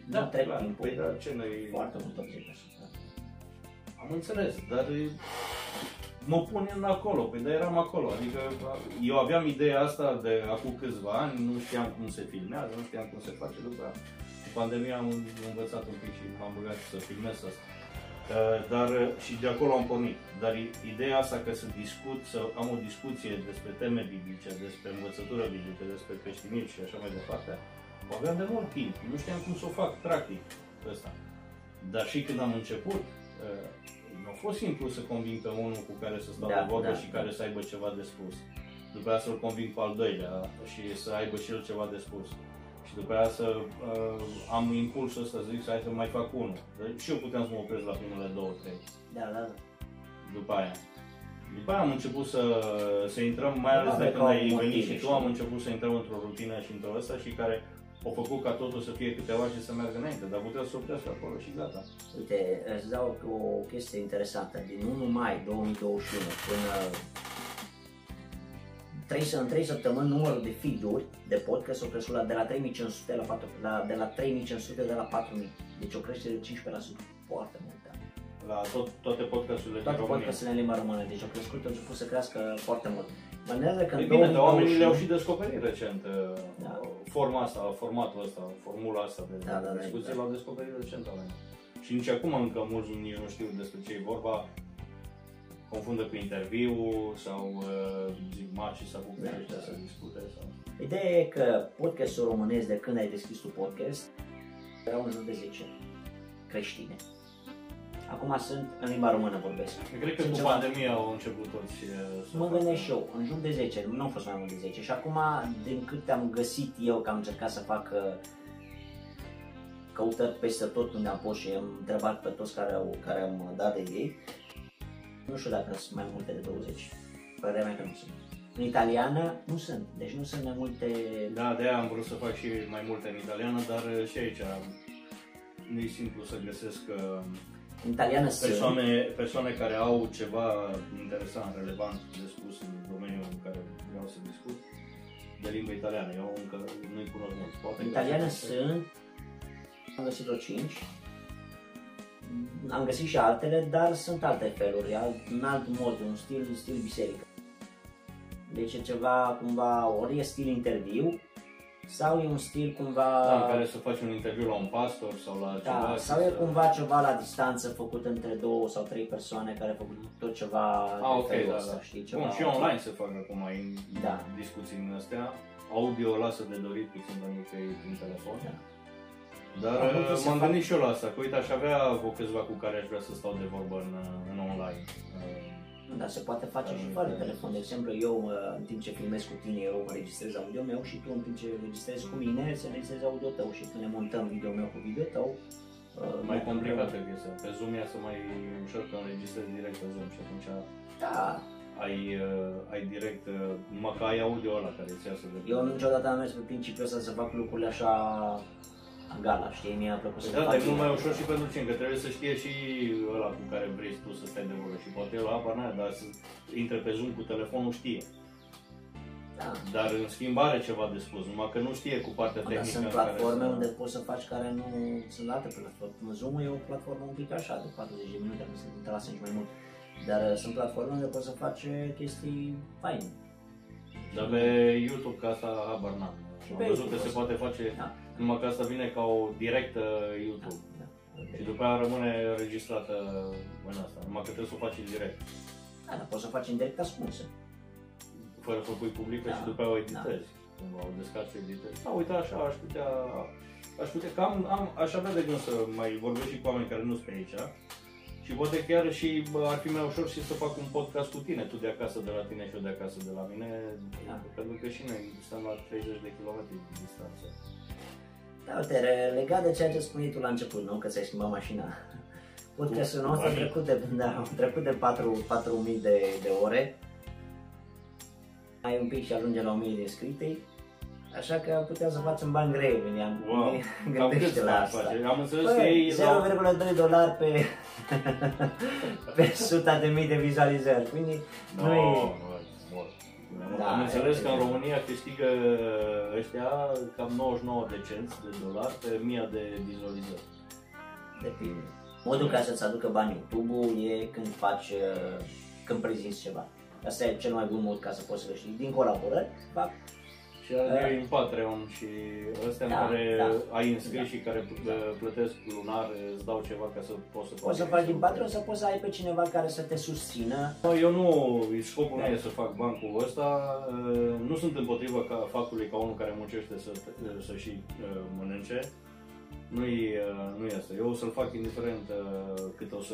Da, nu trec clar. timpul. Păi, dar ce noi... Foarte mult 80%. Am înțeles, dar e, mă pun în acolo, păi dar eram acolo, adică eu aveam ideea asta de acum câțiva ani, nu știam cum se filmează, nu știam cum se face lucrul ăla. Cu pandemia am învățat un pic și m-am băgat să filmez asta. Uh, Dar și de acolo am pornit. Dar i- ideea asta că să discut, să am o discuție despre teme biblice, despre învățătură biblică, despre creștinism și așa mai departe, o aveam de mult timp. Nu știam cum să o fac practic ăsta. Dar și când am început, uh, nu a fost simplu să conving pe unul cu care să stau Da, de vorbă da, și da. care să aibă ceva de spus. După aia să-l conving pe al doilea și să aibă și el ceva de spus. Și după aia să uh, am impulsul ăsta să zic să hai să mai fac unul. Deci și eu puteam să mă opresc la primele două, trei. Da, da, da. După aia. După aia am început să, să intrăm, mai ales Da, de ca când o ai venit motive, și tu, știi? am început să intrăm într-o rutină și într-o ăsta și care au făcut ca totul să fie câteva și să meargă înainte, dar putea să se oprească acolo și gata. Uite, îți dau o chestie interesantă. Din 1 mai 2021 până 3, în 3 săptămâni numărul de feed-uri de podcast au crescut la, de la 3500 la, 4, la, de la 3500 de la 4000. Deci o creștere de 15%. Foarte mult. Da. La tot, toate podcasturile Toate din România. podcasturile în limba română, deci au crescut, au început să crească foarte mult. Mă gândesc că E în bine, dar oamenii 2021 le-au și descoperit recent uh, Da. forma asta, formatul ăsta, formula asta de Da, da, da, discuție, exact. l-au descoperit recent oamenii. Și nici acum încă mulți nici nu știu despre ce e vorba, confundă cu interviu sau uh, zic Marci s-a apucat Da, ăștia da. să discute sau... Ideea e că podcastul românesc de când ai deschis tu podcast erau în jur de 10 creștine. Acum sunt în limba română vorbesc. Eu cred că Sunt cu ceva- pandemia au început toți uh, să Mă facă- gândesc și eu, în jur de 10, nu au fost mai mult de 10 și acum din câte am găsit eu că am încercat să fac uh, căutări peste tot unde am fost și am întrebat pe toți care, au, care am dat de ei, nu știu dacă sunt mai multe de 20, părerea mea că nu sunt. În italiană nu sunt, deci nu sunt mai multe Da, de aia am vrut să fac și mai multe în italiană, dar uh, și aici nu e simplu să găsesc uh, în italiană sunt, persoane, persoane care au ceva interesant, relevant de spus în domeniul în care vreau să discut de limba italiană. Eu încă nu-i cunosc mult. Poate În că- italiană sunt, am găsit vreo 5, am găsit și altele, dar sunt alte feluri, alt, un alt mod, un stil, stil biserică. Deci e ceva cumva, ori e stil interviu, sau e un stil cumva... Da, în care să faci un interviu la un pastor sau la da, ceva. sau și e să- cumva ceva la distanță făcut între două sau trei persoane care au făcut tot ceva Ah, de ok, felul da, ăsta, da. știi? Ceva... Bun, și online se fac acum în Da. discuții în astea. Audio lasă de dorit puțin pentru că e prin telefon. Da. Dar Acum uh, ce se m-am fac? gândit și eu la asta, că uite aș avea o câțiva cu care aș vrea să stau de vorbă în, uh, în online. Uh, Da, se poate face Da, și da, fără da. telefon. De exemplu, eu uh, în timp ce filmez cu tine, eu mă registrez audio meu și tu în timp ce registrezi cu mine, se registrezi audio tău și când ne montăm video meu cu video tău, uh, mai complicată chestia. Pe Zoom e să mai ușor că înregistrezi direct pe Zoom și atunci Da, ai, uh, ai direct, uh, numai că ai audio ăla care îți iasă de eu niciodată am mers pe principiul ăsta să fac lucrurile așa gala, știi? Mie a plăcut Păi să da, fac dar e mult mai bine. ușor și pentru cine, că trebuie să știe și ăla cu care vrei tu să stai de vorbă și poate el apar n dar să intre pe Zoom cu telefonul știe. Da. Dar în schimb are ceva de spus, numai că nu știe cu partea Dar tehnică. sunt în care platforme să- unde poți să faci care nu sunt alte platforme. Zoom e o platformă un pic așa, de 40 de minute, nu se te lasă nici mai mult. Dar uh, sunt platforme unde poți să faci uh, chestii faine. Dar pe YouTube ca asta habar n-am. Și Am pe văzut că YouTube se o să- poate face, Da. Numai că asta vine ca o directă YouTube. Da. Și după aia rămâne registrată în asta, numai că trebuie să o faci în direct. Da, dar poți să faci în direct ascunsă. Fără să o pui publică Da. și după aia o editezi. Cumva o descarci și o editezi. Da, uite așa, aș putea, aș putea, că am, am, aș avea de gând să mai vorbesc și cu oameni care nu sunt pe aici Și poate chiar și bă, ar fi mai ușor și să fac un podcast cu tine, tu de acasă de la tine și eu de acasă de la mine, Da. pentru că și noi stăm la 30 de kilometri distanță. Da, uite, re- legat de ceea ce spuneai tu la început, nu? Că ți-ai schimbat mașina. Podcastul Cu nostru a banii. trecut de, da, a trecut de 4, 4000 de, de ore. Mai un pic și ajunge la 1000 de inscrite. Așa că putem să facem bani grei, William. Wow, cam cât Gândește la bani asta. face? Am înțeles că Păi, ei la... 0,2 dolari pe, pe 100 de mii de vizualizări. Quindi No, nu e... no, mor. Da, Am înțeles e- că în România câștigă ăștia cam 99 de cenți de dolari pe 1000 de vizualizări. Depinde. Modul ca să-ți aducă bani YouTube-ul e când faci, uh, când prezinți ceva. Asta e cel mai bun mod ca să poți să câștigi din colaborări. Fac. Și are în Patreon și ăstea în Da, care da. ai înscris Da. și care pl- plătesc lunar, îți dau ceva ca să poți să Poți să faci faci din Patreon sau poți să ai pe cineva care să te susțină. Bă, Eu nu, scopul Da. nu e să fac bani cu ăsta, uh, nu sunt împotriva ca faptului ca unul care muncește să, să și uh, mănânce. Nu-i, uh, nu e asta. Eu o să-l fac indiferent uh, cât o să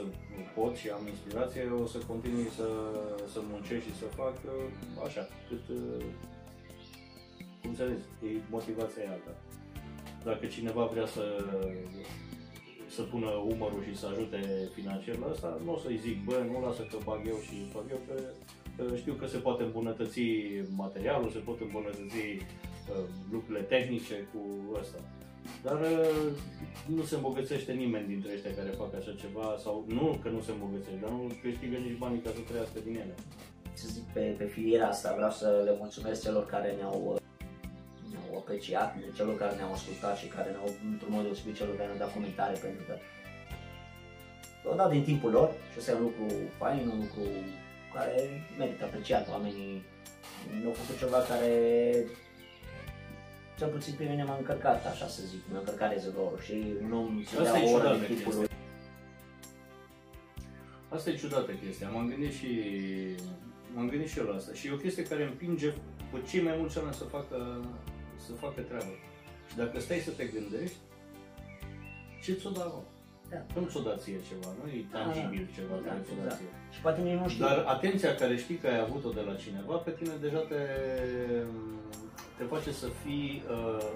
pot și am inspirație, o să continui să, să muncesc și să fac uh, așa, cât, uh, cum să zic, e motivația e alta. Dacă cineva vrea să să pună umărul și să ajute financiar la asta, nu o să-i zic, bă, nu lasă că bag eu și fac eu, că că știu că se poate îmbunătăți materialul, se pot îmbunătăți uh, lucrurile tehnice cu asta. Dar uh, nu se îmbogățește nimeni dintre ăștia care fac așa ceva, sau nu că nu se îmbogățește, dar nu câștigă nici banii ca să trăiască din ele. Să zic, pe, pe filiera asta vreau să le mulțumesc celor care ne-au uh, ne-au apreciat, celor care ne-au ascultat și care ne-au, într-un mod deosebit, celor care ne-au dat comentarii, pentru că au dat din timpul lor și ăsta e un lucru fain, un lucru care merită apreciat. Oamenii au făcut ceva care cel puțin pe mine m-a încărcat, așa să zic, m-a încărcat rezervorul și un om să Asta e dea o oră ciudat din de timpul chestia. lui. Asta e ciudată chestia, m-am gândit și m-am gândit și eu la asta. Și e o chestie care împinge pe cei mai mulți oameni să facă, să facă treabă. Și dacă stai să te gândești, ce ți-o dau? Da. Că nu ți-o da ție ceva, nu e tangibil ceva Da, care ți-o da exact. ție. Și poate nici nu știu. Dar atenția care știi că ai avut-o de la cineva, pe tine deja te, te face să fii uh,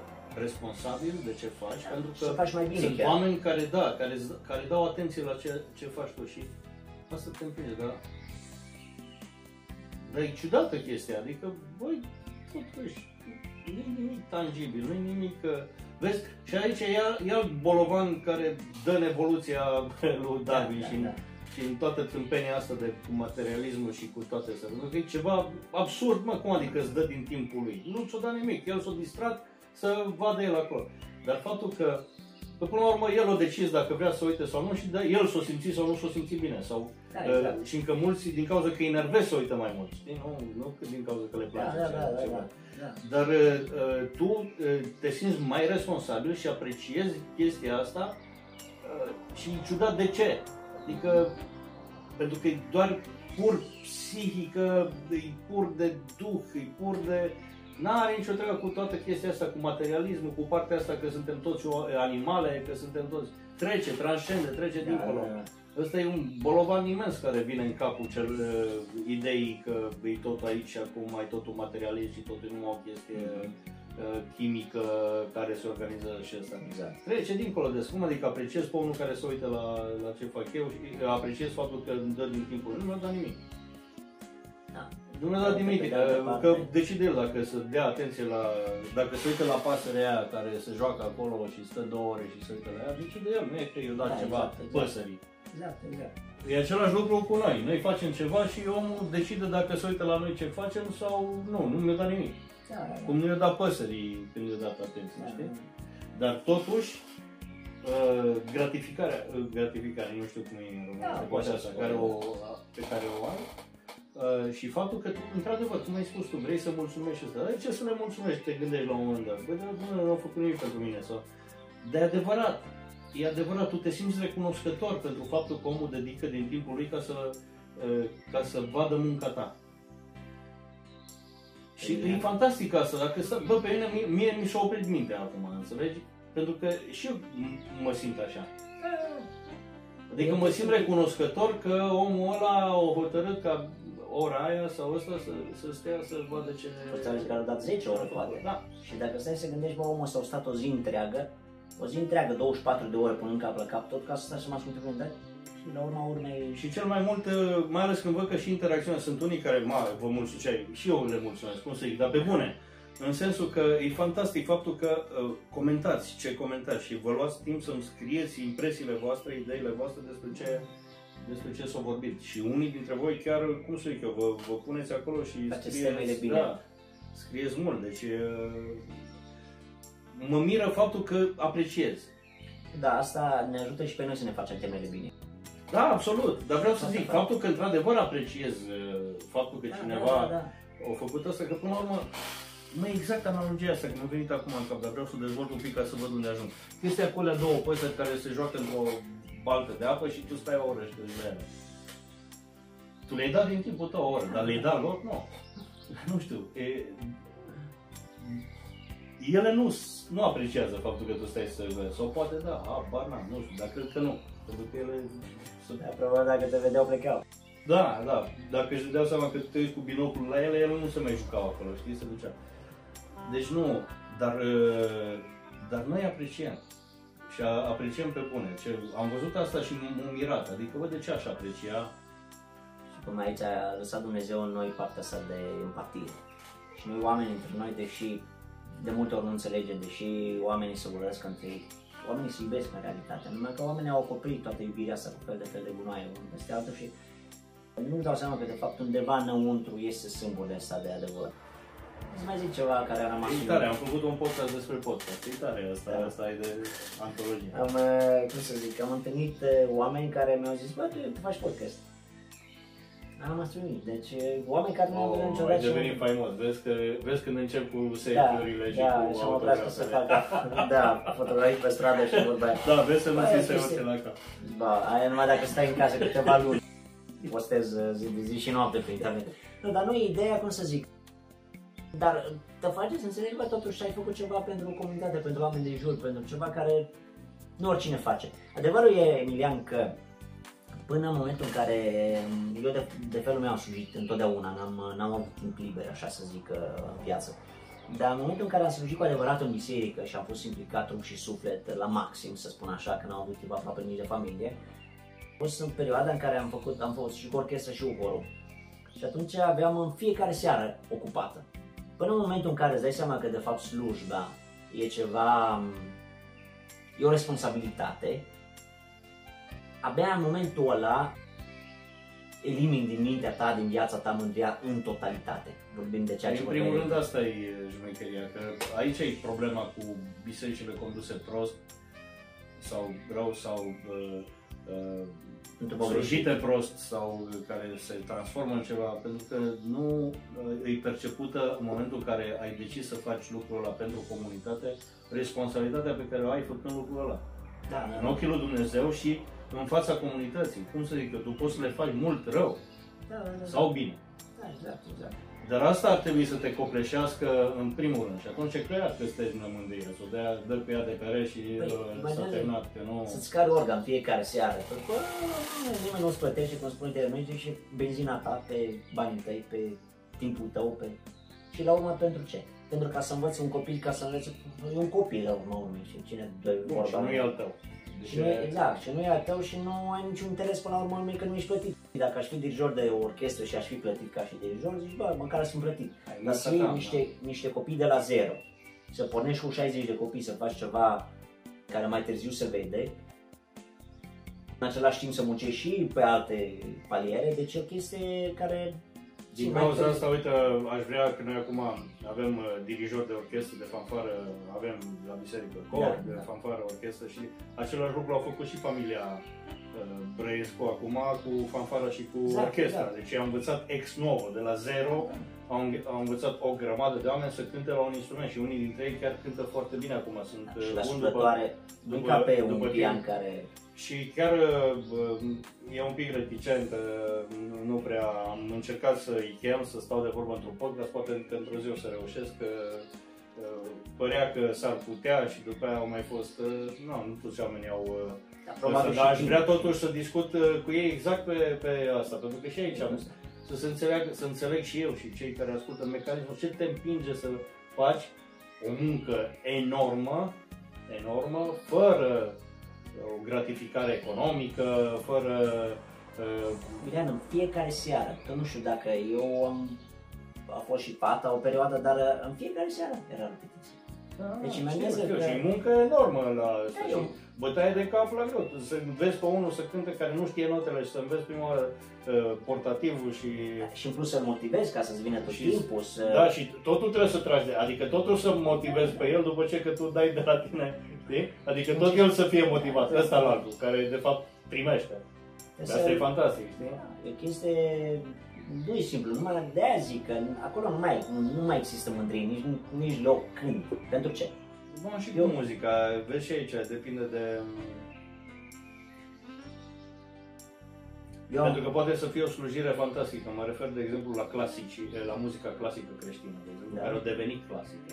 responsabil de ce faci, pentru că să faci mai bine sunt chiar. oameni care, da, care, care dau atenție la ce, ce faci tu și asta te împinge, dar, dar e ciudată chestia, adică, băi, totuși, nu e nimic tangibil, nu e nimic, uh, vezi, și aici e iar, iar bolovan care dă în evoluția lui Darwin Da, și, în, da. și în toată tâmpenia asta de cu materialismul și cu toate astea, pentru că e ceva absurd, mă, cum adică îți dă din timpul lui? Nu ți-o da nimic, el s-a distrat să vadă el acolo. Dar faptul că Că până la urmă el o decis dacă vrea să uite sau nu și da, el s-o simți sau nu s-o simți bine. Sau, Da, uh, exact. și încă mulți din cauza că îi nervezi să uită mai mult. Știi? Nu, nu că din cauza că le Da, place da, ceva. da, da, ceva. da, da. Dar uh, uh, tu uh, te simți mai responsabil și apreciezi chestia asta uh, și e ciudat de ce. Adică, pentru că e doar pur psihică, e pur de duh, e pur de... N-are nicio treabă cu toată chestia asta, cu materialismul, cu partea asta că suntem toți o- animale, că suntem toți... Trece, transcende, trece Da, dincolo. da, da. Ăsta e un bolovan imens care vine în capul cel uh, ideii că e tot aici și acum ai totul materialist și totul numai o chestie uh, chimică care se organizează și asta. Exact. Trece dincolo de cum adică apreciez pe unul care se uită la, la ce fac eu și apreciez faptul că îmi dă din timpul lui. Nu mi-a dat nimic. Da. Nu mi-a dat nimic, Pe de că, altă parte- că decide el dacă să dea atenție la... Dacă se uită la pasărea aia care se joacă acolo și stă două ore și se uită la ea, decide el, nu e că eu dat Da, ceva exact, exact. păsării. Exact, exact. E același lucru cu noi. Noi facem ceva și omul decide dacă se uită la noi ce facem sau nu, nu mi-a dat nimic. Da, da, Cum nu i-a dat păsării când i-a dat atenție, da. știi? Dar totuși, uh, gratificarea, uh, gratificarea, nu știu cum e în română, Da, pe poți să asta spui. care o, pe care o ai, uh, și faptul că, tu, într-adevăr, cum ai spus tu, vrei să mulțumești și asta, dar de ce să le mulțumești, te gândești la un moment dat? Băi, dar nu, nu au făcut nimic pentru mine, sau... De adevărat, e adevărat, tu te simți recunoscător pentru faptul că omul dedică din timpul lui ca să, uh, ca să vadă munca ta. Și e fantastic asta, dacă stă, bă, pe mine, mie, mie mi s-a oprit mintea acum, înțelegi? Pentru că și eu m- mă simt așa. Adică mă simt recunoscător că omul ăla a hotărât ca ora aia sau ăsta să, să stea să vadă ce... Toți care au dat 10 ore poate. Da. Și dacă stai să gândești, bă, omul ăsta a stat o zi întreagă, o zi întreagă, 24 de ore punând cap la cap, tot ca să stai să mă asculte prezentări. Și la urma urmei... Și cel mai mult, uh, mai ales când văd că și interacțiunea, sunt unii care, mă, vă mulțumesc, și eu le mulțumesc, cum să zic, dar pe bune. În sensul că e fantastic faptul că uh, comentați ce comentați și vă luați timp să-mi scrieți impresiile voastre, ideile voastre despre ce, despre ce s-a vorbit. Și unii dintre voi chiar, cum să zic eu, vă, vă puneți acolo și Faceți scrieți, temele bine. da, scrieți mult. Deci uh, mă miră faptul că apreciez. Da, asta ne ajută și pe noi să ne facem temele bine. Da, absolut. Dar vreau să Asta zic, fac. faptul că într-adevăr apreciez uh, faptul că cineva Da, da, da. au făcut asta, că până la urmă, nu e exact analogia asta, că mi-a venit acum în cap, dar vreau să dezvolt un pic ca să văd unde ajung. Este acolo două păsări care se joacă într-o baltă de apă și tu stai o oră și te uiți la ele. Tu le-ai dat din timpul tău o oră, dar le-ai dat lor? Nu. Nu știu. E... Ele nu, nu apreciază faptul că tu stai să vezi. Sau poate da, habar n-am, nu știu, dar cred că nu. Pentru că ele sunt Da, probabil dacă te vedeau plecau. da, da. Dacă își dădeau seama că te uiți cu binoclul la ele, ele nu se mai jucau acolo, știi, se ducea. Deci nu, dar, uh, dar noi apreciem. Și a- apreciem pe bune. Ce, am văzut asta și m-am mirat. Adică, bă, de ce aș aprecia? Și până aici a lăsat Dumnezeu în noi partea asta de empatie. Și noi oamenii între noi, deși de multe ori nu înțelegem, deși oamenii se urăsc între ei, oamenii se iubesc în realitate, numai că oamenii au acoperit toată iubirea asta cu fel de fel de gunoaie unul peste altul și nu-mi dau seama că de fapt undeva înăuntru este sâmbul ăsta de adevăr. Îți mai zic ceva care a rămas E în tare, am făcut un podcast despre podcast. E tare, asta, Da. asta e de antologie. Am, uh, cum să zic, am întâlnit uh, oameni care mi-au zis, bă, tu, tu faci podcast. Am rămas uimit. Deci, uh, oameni care nu au Oh, văzut ai niciodată. devenit faimos. Vezi, că, vezi când încep cu selfie-urile și da, cu și mă place să autografele. fac, da, fotografii pe stradă și vorba aia. Da, vezi să nu Bă, ți e se chestie. urce la cap. Ba, aia numai dacă stai în casă câteva luni. Postez uh, zi de zi și noapte pe internet. Nu, dar nu e ideea, cum să zic. Dar te face să înțelegi, bă, totuși ai făcut ceva pentru comunitate, pentru oameni de jur, pentru ceva care nu oricine face. Adevărul e, Emilian, că până în momentul în care eu de, de felul meu am slujit întotdeauna, n-am, n-am avut timp liber, așa să zic, uh, în viață. Dar în momentul în care am slujit cu adevărat în biserică și am fost implicat trup și suflet la maxim, să spun așa, când am avut timp aproape nici de familie, a fost în perioada în care am făcut, am fost și cu orchestră și cu horul. Și atunci aveam în fiecare seară ocupată. Până în momentul în care îți dai seama că de fapt slujba e ceva, e o responsabilitate, abia în momentul ăla elimini din mintea ta, din viața ta mândria în totalitate. Vorbim de ceea ce În vorbeai. primul rând asta e jmecheria, că aici e problema cu bisericile conduse prost sau rău sau uh, uh, Într-o slujite prost sau care se transformă în ceva, pentru că nu uh, e percepută în momentul în care ai decis să faci lucrul ăla pentru comunitate, responsabilitatea pe care o ai făcând lucrul ăla. Da, da, În da. ochii lui Dumnezeu și în fața comunității. Cum să zic că tu poți să le faci mult rău Da, da, da. sau bine. Da, exact, exact. Dar asta ar trebui să te copleșească în primul rând și atunci e clar că stai în mândrie, să o dea, dă cu ea de pereți și Păi, uh, s-a imaginează- terminat, că nu... Să-ți cari organ fiecare seară. Că, bă, nimeni nu-ți plătește, cum spune te merge și benzina ta pe banii tăi, pe timpul tău, pe... Și la urmă pentru ce? Pentru ca să învăț un copil, ca să învețe... E un copil la urmă urmei și cine dă Bun, vorba. și nu e al tău. Deci, Și nu e, exact, și nu e al tău și nu ai niciun interes până la urmă urmei că nu ești plătit. Dacă aș fi dirijor de orchestră și aș fi plătit ca și dirijor, zici, bă, măcar sunt plătit. Ai Dar lăsat să iei cam, niște, niște copii de la zero, să pornești cu 60 de copii să faci ceva care mai târziu se vede, în același timp să muncești și pe alte paliere, deci e o chestie care... Din mai cauza târziu- asta, uite, aș vrea că noi acum avem uh, dirijor de orchestră, de fanfară, avem la biserică cor, Da, de da. fanfară, orchestră și același lucru a făcut și familia uh, Brăiescu acum cu fanfara și cu Exact, orchestra. exact. Deci am învățat ex novo, de la zero, au, au învățat o grămadă de oameni să cânte la un instrument și unii dintre ei chiar cântă foarte bine acum. Sunt Și uh, la buni suflătoare, nu după- ca pe după un timp. pian care... Și chiar uh, e un pic reticent, uh, nu- nu prea am încercat să-i chem, să stau de vorbă într-un podcast, poate că într-o zi o să reușesc. uh, uh, părea că s-ar putea și după aia au mai fost, uh, nu, nu toți oamenii au uh, Da, asta, probabil dar aș și vrea timp. totuși să discut uh, cu ei exact pe, pe asta, pentru că și aici am, să se înțeleagă, să înțeleg și eu și cei care ascultă mecanismul, ce te împinge să faci o muncă enormă, enormă, fără o gratificare economică, fără uh, Iulian, în fiecare seară, că nu știu dacă eu am, a fost și pata o perioadă, dar uh, în fiecare seară era repetiție. Deci știu, imaginează știu, că- și muncă enormă la asta. Da, și eu- bătaie de cap la greu. Să înveți pe unul să cânte care nu știe notele și să înveți prima oară uh, portativul și... Și în plus să-l motivezi ca să-ți vină tot Și- timpul, să... Da, și totul trebuie să tragi de, adică totul să motivezi pe el după ce că tu dai de la tine, știi? Adică tot el să fie motivat, ăsta la altul, care de fapt primește. să- Asta e fantastic, știi? Da, E o chestie, nu e simplu, numai de aia zic că acolo nu mai, nu mai există mândrie, nici, nici loc când. Pentru ce? Bun, și Eu- cu muzica, vezi și aici, depinde de... Eu Pentru că poate să fie o slujire fantastică. Mă refer, de exemplu, la clasici, la muzica clasică creștină, de exemplu, Da. care au devenit clasică.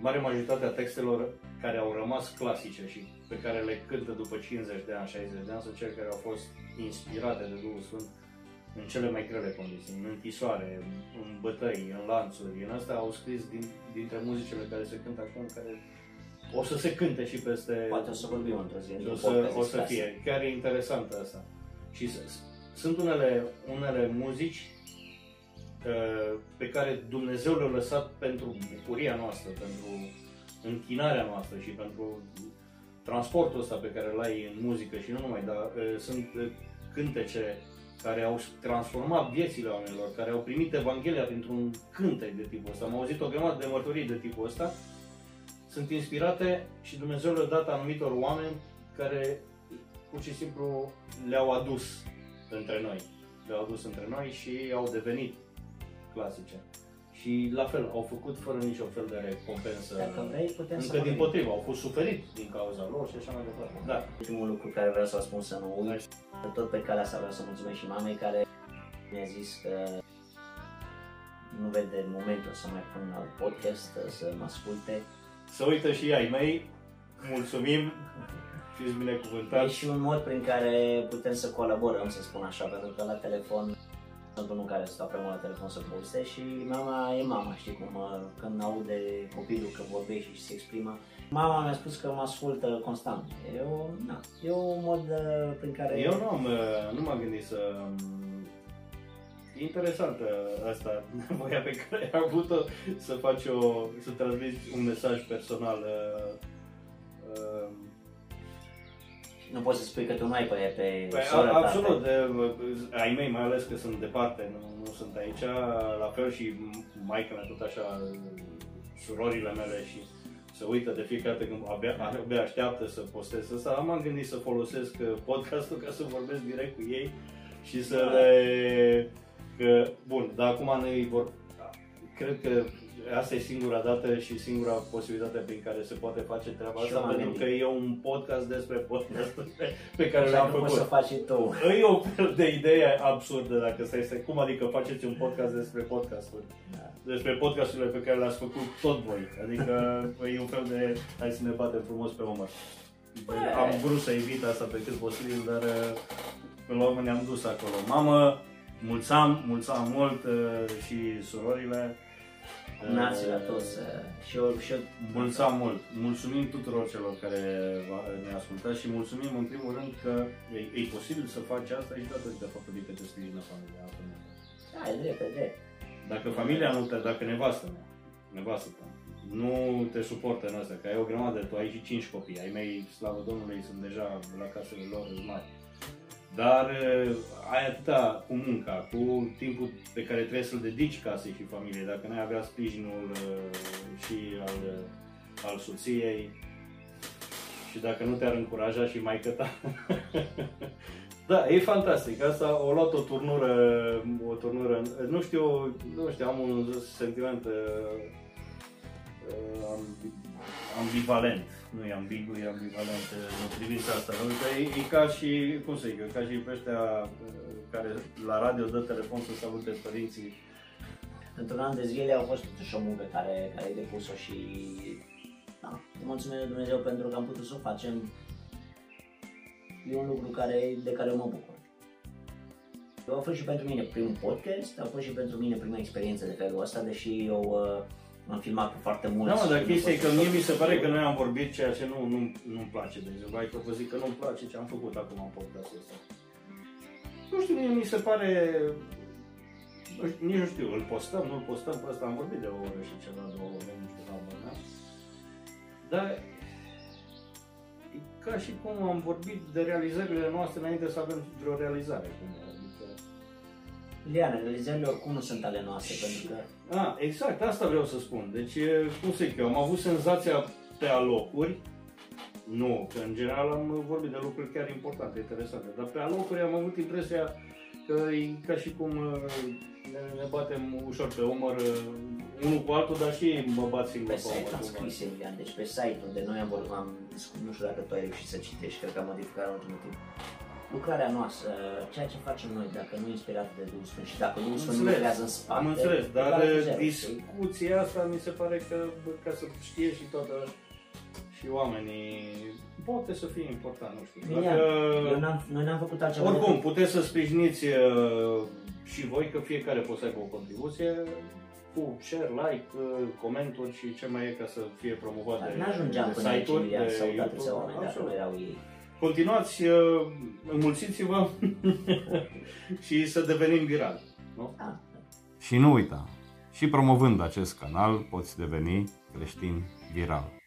Mare majoritatea textelor care au rămas clasice și pe care le cântă după 50 de ani, 60 de ani, sunt cele care au fost inspirate de Duhul Sfânt în cele mai grele condiții, în închisoare, în bătăi, în lanțuri, în astea au scris din, dintre muzicile care se cântă acum, care o să se cânte și peste... poate o să vorbim într-o zi. Și într-un o să, podcast o să despre asta. fie. Chiar e interesant asta. Și s- s- sunt unele, unele muzici uh, pe care Dumnezeu le-a lăsat pentru bucuria noastră, pentru închinarea noastră și pentru transportul ăsta pe care îl ai în muzică și nu numai, dar uh, sunt uh, cântece care au transformat viețile oamenilor, care au primit Evanghelia printr-un cântec de tipul ăsta. Am auzit o grămadă de mărturii de tipul ăsta. Sunt inspirate și Dumnezeu le-a dat anumitor oameni care pur și simplu le-au adus între noi. Le-au adus între noi și au devenit clasice. Și la fel, au făcut fără niciun fel de recompensă. Dacă vrei, putem să Încă din vorbim. potrivă, au fost suferit din cauza lor și așa mai departe. Da. Ultimul lucru care vreau să spun să nu uit, tot pe calea asta vreau să mulțumesc și mamei care mi-a zis că nu vede momentul să mai pun alt podcast, să mă asculte. Să uită și ai mei. Mulțumim. Fiți E binecuvântați. și un mod prin care putem să colaborăm, să spun așa, pentru că la telefon sunt unul care stă prea mult la telefon să poveste și mama e mama, știi cum, uh, când aude copilul că vorbește și se exprimă. Mama mi-a spus că mă ascultă constant. Eu, na, e un mod uh, prin care... Eu nu, am, uh, nu m-am gândit să... um, E interesantă asta, nevoia pe care ai avut-o să faci o, să transmiți un mesaj personal. uh, uh, Nu poți să spui că tu nu ai pe, pe Păi, soră a, ta, absolut, pe- de, ai mei mai ales că sunt departe, nu, nu sunt aici, la fel și maica mea tot așa, surorile mele și se uită de fiecare dată când abia, abia așteaptă să postez asta, m-am gândit să folosesc uh, podcastul ca să vorbesc direct cu ei și să Da. le... Că, bun, dar acum noi vor... Cred că asta e singura dată și singura posibilitate prin care se poate face treaba Și asta, eu m-am pentru gândit. că e un podcast despre podcastul pe, pe care Așa l-am că poți făcut. să faci și tu. E o fel de idee absurdă dacă stai să... Cum adică faceți un podcast despre podcasturi? Da. Despre podcasturile pe care le-ați făcut tot voi. Adică e un fel de... Hai să ne batem frumos pe umăr. Am vrut să evit asta pe cât posibil, dar uh, până la urmă ne-am dus acolo. Mamă, mulțam, mulțam mult uh, și surorile. Uh, Nații la toți. uh, Și eu, și eu Mulțam mult. Mulțumim tuturor celor care va- ne ascultați și mulțumim în primul rând că e, e posibil să faci asta și datorită faptului că te sprijină familia. altfel nu. Da, e drept, e drept. Dacă familia nu te, dacă nevastă mea, nevastă ta, nu te suportă în asta, că ai o grămadă, tu ai și cinci copii, ai mei, slavă Domnului, sunt deja la casele lor sunt mari. Dar uh, ai atâta cu munca, cu timpul pe care trebuie să-l dedici casei și familiei. Dacă n-ai avea sprijinul uh, și al, uh, al soției și dacă nu te-ar încuraja și mai ta. da, e fantastic. Asta o luat o turnură, o turnură, nu știu, nu știu, am un sentiment uh, uh, ambi- ambivalent. Nu e ambigu, e ambivalent uh, în privința asta. Pentru că e, e ca și, cum să zic eu, ca și pe ăștia uh, care la radio dă telefon să salute părinții într-un an de zile au fost totuși o muncă care, care ai depus-o și da, mulțumesc Dumnezeu pentru că am putut să o facem. E un lucru care, de care mă bucur. A fost și pentru mine primul podcast, a fost și pentru mine prima experiență de felul ăsta, deși eu uh, am filmat cu foarte mult. Da, mă, dar chestia e că mie mi se pare că noi am vorbit ceea ce nu, nu, nu-mi place. De exemplu, hai că vă zic că nu-mi place ce am făcut acum în podcastul ăsta. Nu știu, mie mi se pare nici nu știu, îl postăm, nu-l postăm, pe ăsta am vorbit de o oră și ceva, două ore, nu știu, la da? Dar e ca și cum am vorbit de realizările noastre înainte să avem vreo realizare. Adică... Liana, realizările oricum nu sunt ale noastre, și... pentru că... A, exact, asta vreau să spun. Deci, cum să zic eu, am avut senzația pe alocuri, nu, că în general am vorbit de lucruri chiar importante, interesante, dar pe alocuri am avut impresia că e ca și cum ne, ne batem ușor pe umăr uh, unul cu altul, dar și mă bat singur pe, pe site am scris, Emilian, deci pe site unde noi am vorbit, am, nu știu dacă tu ai reușit să citești, cred că am modificat în ultimul timp. Lucrarea noastră, ceea ce facem noi, dacă nu e inspirat de Duhul Sfânt și dacă Duhul Sfânt nu lucrează în spate. Am înțeles, dar discuția asta mi se pare că, ca să știe și toată și oamenii poate să fie important, nu știu. Dacă, eu n-am, noi n-am făcut altceva. Oricum, puteți să sprijiniți uh, și voi că fiecare poate să aibă o contribuție cu share, like, uh, comenturi și ce mai e ca să fie promovat de n-ajungeam până aici Emilian sau atâția oameni dacă nu erau ei. Continuați, uh, înmulțiți-vă și să devenim viral. Nu? Da. Și nu uita, și promovând acest canal poți deveni creștin viral.